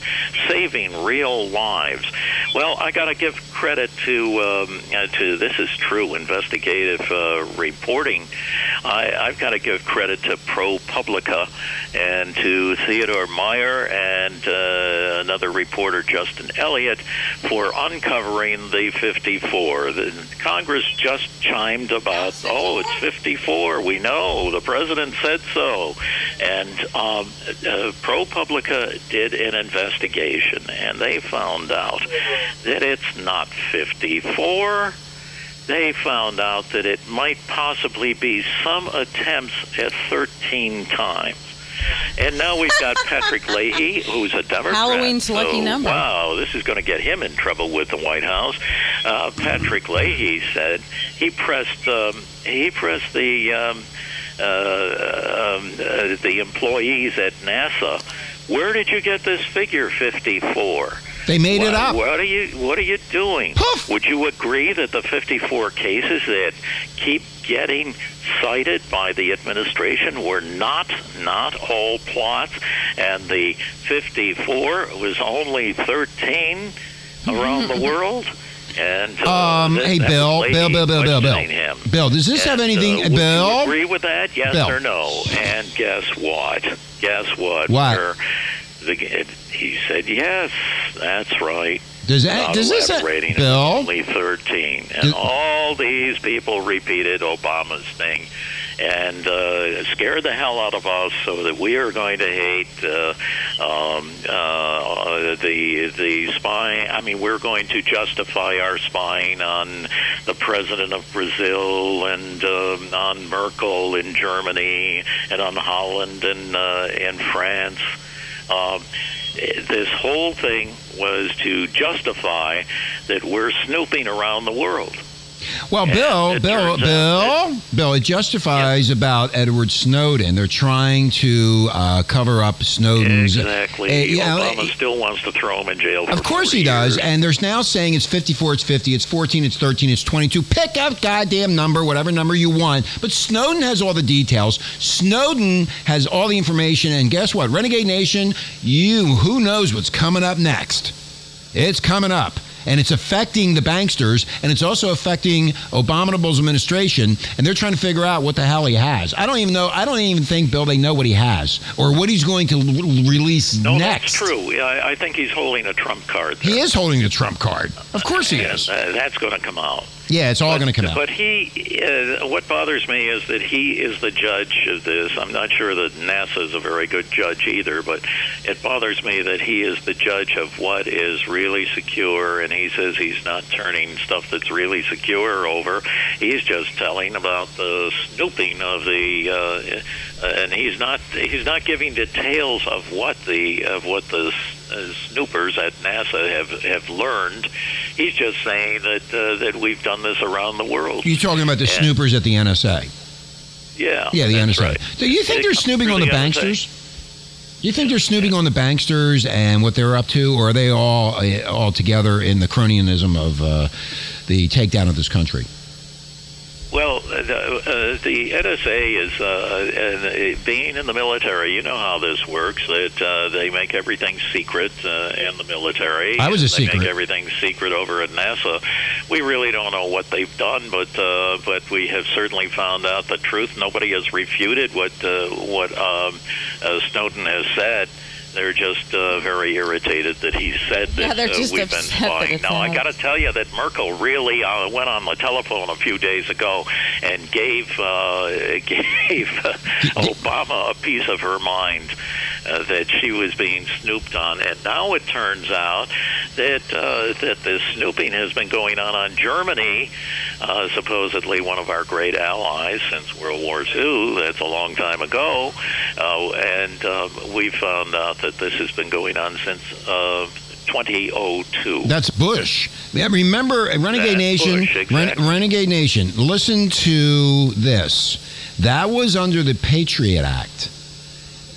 Speaker 10: saving real lives. Well, I got to give credit to um, uh, to this is true investigative uh, reporting. I, I've got to give credit to ProPublica and to Theodore Meyer and uh, another reporter, Justin Elliott, for uncovering the 54. The Congress just chimed about, oh, it's 54. We know the president said so, and um, uh, ProPublica did an investigation, and they found out that it's not 54 they found out that it might possibly be some attempts at 13 times. And now we've got Patrick Leahy, who's a Democrat.
Speaker 5: Halloween's lucky
Speaker 10: So,
Speaker 5: number.
Speaker 10: Wow, this is going to get him in trouble with the White House. Uh, Patrick Leahy said he pressed um, he pressed the um, uh, um, uh, the employees at NASA. Where did you get this figure 54?
Speaker 8: They made it up.
Speaker 10: What are you What are you doing? Would you agree that the 54 cases that keep getting cited by the administration were not not all plots, and the 54 was only 13 around the world? And uh,
Speaker 8: Um,
Speaker 10: that-
Speaker 8: hey,
Speaker 10: that
Speaker 8: Bill, Bill, Bill, Bill, Bill, Bill.
Speaker 10: him.
Speaker 8: Bill, does this have anything-
Speaker 10: uh,
Speaker 8: Bill?
Speaker 10: You agree with that? Yes
Speaker 8: Bill.
Speaker 10: or no? And guess what? Guess what?
Speaker 8: What?
Speaker 10: We're- The, he said, "Yes, that's right."
Speaker 8: Does that- does this-
Speaker 10: was
Speaker 8: Bill?
Speaker 10: only thirteen, and
Speaker 8: Does-
Speaker 10: all these people repeated Obama's thing, and uh, scared the hell out of us, so that we are going to hate uh, um, uh, the the spy. I mean, we're going to justify our spying on the president of Brazil and um, on Merkel in Germany and on Holland and uh, and France. Um, this whole thing was to justify that we're snooping around the world.
Speaker 8: Well, Bill, Bill, Bill, Bill, it justifies about Edward Snowden. They're trying to uh, cover up Snowden's.
Speaker 10: Exactly.
Speaker 8: Uh, you know,
Speaker 10: Obama still wants to throw him in jail. For
Speaker 8: Of course he
Speaker 10: 40
Speaker 8: does,
Speaker 10: years.
Speaker 8: and there's now saying it's 54, it's 50, it's 14, it's 13, it's 22. Pick a goddamn number, whatever number you want. But Snowden has all the details. Snowden has all the information, and guess what? Renegade Nation, you, who knows what's coming up next? It's coming up. And it's affecting the banksters, and it's also affecting Abominable's administration, and they're trying to figure out what the hell he has. I don't even know. I don't even think, Bill, they know what he has or what he's going to l- release
Speaker 10: No,
Speaker 8: next.
Speaker 10: that's true. I, I think he's holding a trump card. There.
Speaker 8: He is holding a trump card. Of course he
Speaker 10: and,
Speaker 8: is.
Speaker 10: Uh, that's going to come out.
Speaker 8: Yeah, it's all going to come out.
Speaker 10: But he, uh, what bothers me is that he is the judge of this. I'm not sure that NASA is a very good judge either, but it bothers me that he is the judge of what is really secure, and he says he's not turning stuff that's really secure over. He's just telling about the snooping of the, uh, and he's not he's not giving details of what the of what the uh, snoopers at NASA have have learned. He's just saying that uh, that we've done this around the world.
Speaker 8: You're talking about the
Speaker 10: And-
Speaker 8: snoopers at the NSA.
Speaker 10: Yeah.
Speaker 8: Yeah, the NSA.
Speaker 10: right.
Speaker 8: So you think
Speaker 10: It
Speaker 8: they're snooping on the,
Speaker 10: NSA.
Speaker 8: banksters? You think they're snooping on the banksters and what they're up to, or are they all uh, all together in the cronyism of uh, the takedown of this country?
Speaker 10: Well, uh, the, uh, the NSA is, uh, and uh, being in the military, you know how this works. That uh, they make everything secret uh, in the military.
Speaker 8: I was a
Speaker 10: they
Speaker 8: secret.
Speaker 10: make everything secret over at NASA. We really don't know what they've done, but uh, but we have certainly found out the truth. Nobody has refuted what uh, what um, uh, Snowden has said. They're just uh, very irritated that he said that
Speaker 5: Yeah,
Speaker 10: uh, we've been spying. Now, I got to tell you that Merkel really uh, went on the telephone a few days ago and gave uh, (laughs) gave uh, Obama a piece of her mind uh, that she was being snooped on. And now it turns out that uh, that this snooping has been going on on Germany, uh, supposedly one of our great allies since World War II. That's a long time ago, uh, and uh, we found out that this has been going on since. Uh, 2002.
Speaker 8: That's Bush. Yeah, remember, Renegade
Speaker 10: That's
Speaker 8: Nation,
Speaker 10: Bush, exactly.
Speaker 8: Ren- Renegade Nation, listen to this. That was under the Patriot Act.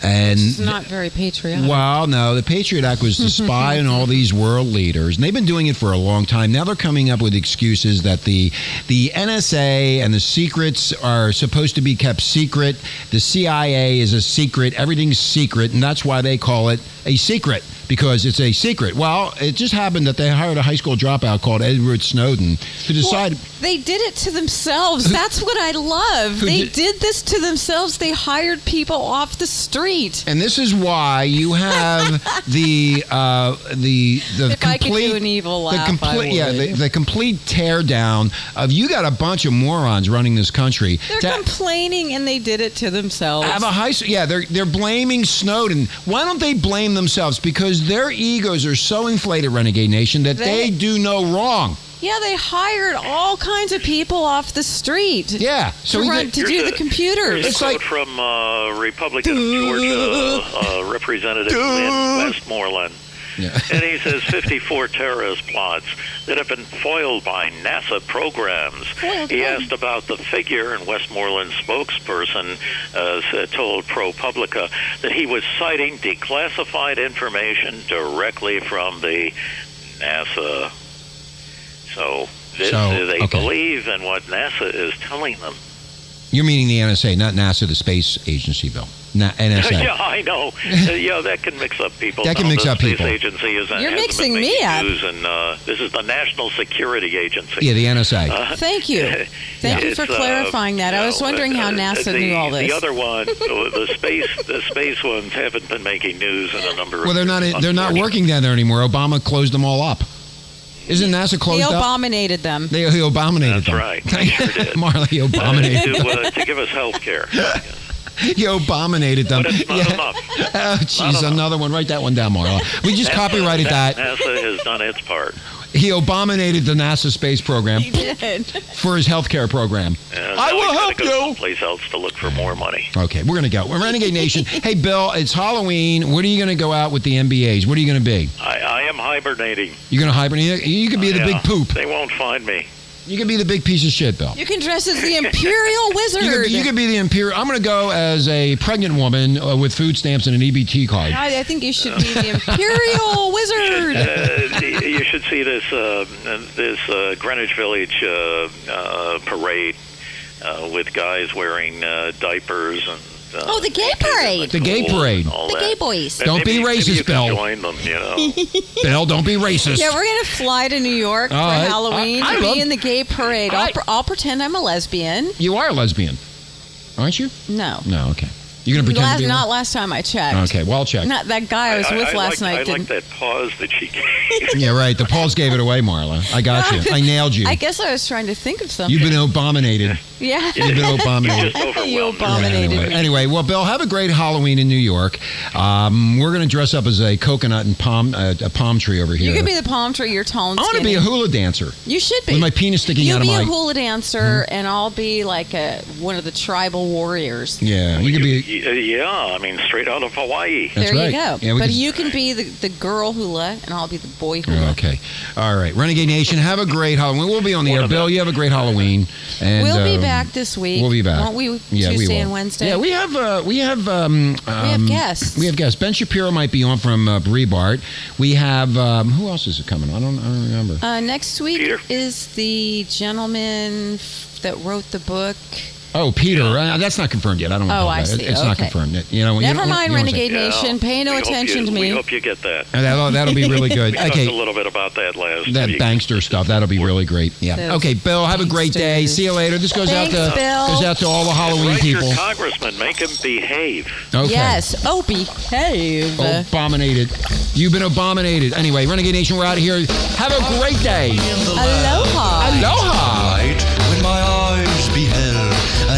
Speaker 8: And
Speaker 5: It's not very patriotic.
Speaker 8: Well, no, the Patriot Act was to (laughs) spy on all these world leaders, and they've been doing it for a long time. Now they're coming up with excuses that the the NSA and the secrets are supposed to be kept secret. The CIA is a secret. Everything's secret, and that's why they call it a secret because it's a secret. Well, it just happened that they hired a high school dropout called Edward Snowden to decide.
Speaker 5: They did it to themselves. That's what I love. They
Speaker 8: did-
Speaker 5: did this to themselves. They hired people off the street.
Speaker 8: And this is why you have (laughs) the uh, the the
Speaker 5: If
Speaker 8: complete
Speaker 5: do an evil
Speaker 8: the complete yeah the, the complete tear down of you got a bunch of morons running this country.
Speaker 5: They're
Speaker 8: to
Speaker 5: complaining and they did it to themselves.
Speaker 8: have a high yeah they're they're blaming Snowden. Why don't they blame themselves? Because their egos are so inflated, Renegade Nation, that they,
Speaker 5: They-
Speaker 8: do no wrong.
Speaker 5: yeah, they hired all kinds of people off the street.
Speaker 8: Yeah, so
Speaker 5: to, run,
Speaker 8: get-
Speaker 5: to do
Speaker 10: a-
Speaker 5: the computers.
Speaker 10: It's a quote from uh, Republican of Georgia uh, Representative Lynn Westmoreland.
Speaker 8: Yeah.
Speaker 10: and he says 54 terrorist plots that have been foiled by NASA programs. he asked about the figure, and Westmoreland spokesperson uh, said- told ProPublica that he was citing declassified information directly from the NASA. So, this,
Speaker 8: So,
Speaker 10: they
Speaker 8: okay.
Speaker 10: believe in what NASA is telling them.
Speaker 8: You're meaning the NSA, not NASA, the space agency, Bill. Not (laughs) NSA.
Speaker 10: yeah, I know. Uh, yeah, that can mix up people.
Speaker 8: That can
Speaker 10: No,
Speaker 8: mix
Speaker 10: the
Speaker 8: up
Speaker 10: space
Speaker 8: people.
Speaker 10: agency is
Speaker 5: You're mixing me up.
Speaker 10: News, and uh, this is the National Security Agency.
Speaker 8: Yeah, the NSA.
Speaker 10: Uh,
Speaker 5: Thank you. (laughs) Thank you for
Speaker 10: It's, uh,
Speaker 5: clarifying that. I was
Speaker 10: no,
Speaker 5: wondering how
Speaker 10: uh,
Speaker 5: NASA
Speaker 10: the,
Speaker 5: knew all this.
Speaker 10: The other one, uh, (laughs) the space, the space ones haven't been making news in a number.
Speaker 8: Well,
Speaker 10: of
Speaker 8: they're not. They're not working down there anymore. Obama closed them all up. Isn't NASA
Speaker 5: he
Speaker 8: closed up?
Speaker 5: abominated them.
Speaker 8: They, he abominated them.
Speaker 10: That's
Speaker 8: them.
Speaker 10: right. He sure did. (laughs)
Speaker 8: Marla, he
Speaker 10: Uh,
Speaker 8: abominated
Speaker 10: to,
Speaker 8: them.
Speaker 10: uh, to give us health care. (laughs)
Speaker 8: He abominated them.
Speaker 10: But it's not
Speaker 8: Yeah.
Speaker 10: enough. (laughs)
Speaker 8: Oh, jeez, another one. Write that one down, Marla. We just copyrighted that.
Speaker 10: NASA has done its part.
Speaker 8: He abominated the NASA space program
Speaker 5: He did.
Speaker 10: Uh, (laughs)
Speaker 8: for his healthcare program.
Speaker 10: And
Speaker 8: I will help
Speaker 10: go
Speaker 8: you.
Speaker 10: Someplace else to look for more money.
Speaker 8: Okay, we're gonna go. We're Renegade Nation. (laughs) hey, Bill, it's Halloween. What are you gonna go out with the MBAs? What are you gonna be?
Speaker 10: I, I am hibernating.
Speaker 8: You're gonna hibernate. You could be the
Speaker 10: Yeah,
Speaker 8: big poop.
Speaker 10: They won't find me.
Speaker 8: You can be the big piece of shit, Bill.
Speaker 5: You can dress as the Imperial (laughs) Wizard.
Speaker 8: You could, you could be the imperial. I'm going to go as a pregnant woman uh, with food stamps and an EBT card.
Speaker 5: I, I think you should be the Imperial (laughs) Wizard.
Speaker 10: Uh, you should see this uh, this uh, Greenwich Village uh, uh, parade uh, with guys wearing uh, diapers and. Uh,
Speaker 5: Oh, the gay parade.
Speaker 8: The gay parade.
Speaker 5: The
Speaker 10: that.
Speaker 5: gay boys.
Speaker 10: Maybe-
Speaker 8: Don't be
Speaker 10: maybe
Speaker 8: racist,
Speaker 10: you could
Speaker 8: Bill.
Speaker 10: Join them, you know. (laughs)
Speaker 8: Bill, don't be racist.
Speaker 5: Yeah, we're gonna fly to New York for Halloween
Speaker 8: I- I
Speaker 5: to
Speaker 8: love-
Speaker 5: be in the gay parade. I'll,
Speaker 8: I-
Speaker 5: pr- I'll pretend I'm a lesbian.
Speaker 8: You are a lesbian, aren't you?
Speaker 5: No,
Speaker 8: No. Okay. You're going to pretend
Speaker 5: last,
Speaker 8: to be. a-
Speaker 5: not last time I checked.
Speaker 8: Okay. Well, I'll check.
Speaker 5: Not that guy I was with
Speaker 10: I,
Speaker 5: last
Speaker 10: like,
Speaker 5: night.
Speaker 10: I like
Speaker 5: didn't.
Speaker 10: that pause that she gave. (laughs)
Speaker 8: Yeah, right. The pause gave it away, Marla. I got you. (laughs) I nailed you.
Speaker 5: I guess I was trying to think of something.
Speaker 8: You've been abominated.
Speaker 5: Yeah.
Speaker 8: You've been (laughs) abominated.
Speaker 10: Just overwhelmed.
Speaker 5: you
Speaker 10: her.
Speaker 5: abominated
Speaker 8: Anyway, anyway, well, Bill, have a great Halloween in New York. Um, we're going to dress up as a coconut and palm uh, a palm tree over here.
Speaker 5: You could be the palm tree. You're tall
Speaker 8: I want to be a hula dancer
Speaker 5: You should be.
Speaker 8: with my penis sticking
Speaker 5: you
Speaker 8: out of my.
Speaker 5: You'll be a hula dancer, and I'll be like a one of the tribal warriors.
Speaker 8: yeah, you could be.
Speaker 10: Y- uh, Yeah, I mean, straight out of Hawaii.
Speaker 8: That's
Speaker 5: there
Speaker 8: right.
Speaker 5: you go.
Speaker 8: Yeah,
Speaker 5: but
Speaker 8: could-
Speaker 5: you can be the, the girl hula, and I'll be the boy hula.
Speaker 8: Okay. All right. Renegade Nation, have a great Halloween. We'll be on the
Speaker 10: One
Speaker 8: air. Bill, you have a great Halloween. And,
Speaker 5: we'll be
Speaker 8: um,
Speaker 5: back this week.
Speaker 8: We'll be back.
Speaker 5: Won't we?
Speaker 8: Yeah, we
Speaker 5: Tuesday
Speaker 8: will.
Speaker 5: and Wednesday.
Speaker 8: Yeah, we have uh, we have um,
Speaker 5: have
Speaker 8: um,
Speaker 5: guests.
Speaker 8: We have guests. Ben Shapiro might be on from uh, Breitbart. We have um, who else is it coming? I don't I don't remember.
Speaker 5: Uh, next week
Speaker 10: Peter?
Speaker 5: is the gentleman that wrote the book.
Speaker 8: Oh, Peter. Uh, that's not confirmed yet. I don't.
Speaker 5: Oh,
Speaker 8: know
Speaker 5: I
Speaker 8: that.
Speaker 5: see.
Speaker 8: It's not
Speaker 5: confirmed.
Speaker 8: confirmed. You know. you
Speaker 5: Never
Speaker 8: don't-
Speaker 5: mind,
Speaker 8: you don't say-
Speaker 5: Renegade Nation. Pay no
Speaker 10: we
Speaker 5: attention
Speaker 10: you-
Speaker 5: to me.
Speaker 10: We hope you get that.
Speaker 8: That'll, that'll be really good. (laughs)
Speaker 10: We talked
Speaker 8: Okay.
Speaker 10: a little bit about that last
Speaker 8: That
Speaker 10: week.
Speaker 8: bankster stuff. That'll be really great. Yeah.
Speaker 5: Those
Speaker 8: Okay, Bill. Have a great day. See you later. This goes
Speaker 5: Thanks,
Speaker 8: out to
Speaker 5: Bill.
Speaker 8: goes out to all the Halloween
Speaker 10: Write
Speaker 8: people.
Speaker 10: your congressman. Make him behave.
Speaker 8: Okay.
Speaker 5: Yes. Oh, behave.
Speaker 8: Abominated. You've been abominated. Anyway, Renegade Nation, we're out of here. Have a great day.
Speaker 5: Aloha.
Speaker 8: Aloha.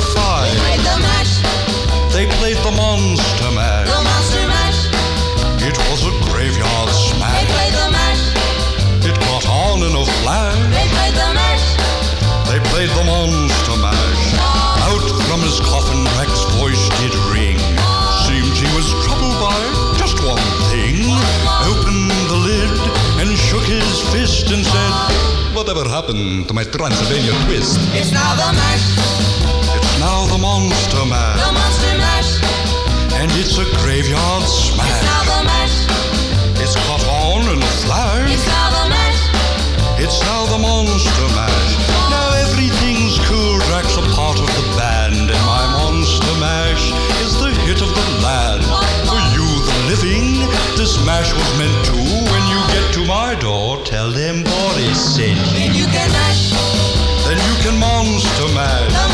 Speaker 9: Kicker Five.
Speaker 11: Played the mash,
Speaker 9: They played the Monster Mash.
Speaker 11: the monster mash.
Speaker 9: It was a graveyard smash.
Speaker 11: They played the mash,
Speaker 9: It got on in a flash.
Speaker 11: they played the mash.
Speaker 9: They played the monster mash. Out from his coffin, Drac's voice did ring. Seemed he was troubled by just one thing. Opened the lid and shook his fist and said, Whatever happened to my Transylvania twist?
Speaker 11: It's now the mash,
Speaker 9: the monster
Speaker 11: the
Speaker 9: mash.
Speaker 11: monster mash.
Speaker 9: And it's a graveyard smash.
Speaker 11: It's now the mash,
Speaker 9: It's caught on in a flash.
Speaker 11: it's now the mash.
Speaker 9: It's now the Monster Mash. Now everything's cool. Drac's a part of the band, and my Monster Mash is the hit of the land. For you, the living, this mash was meant to. When you get to my door, tell them Boris sent you.
Speaker 11: Then you can mash,
Speaker 9: Then you can monster mash.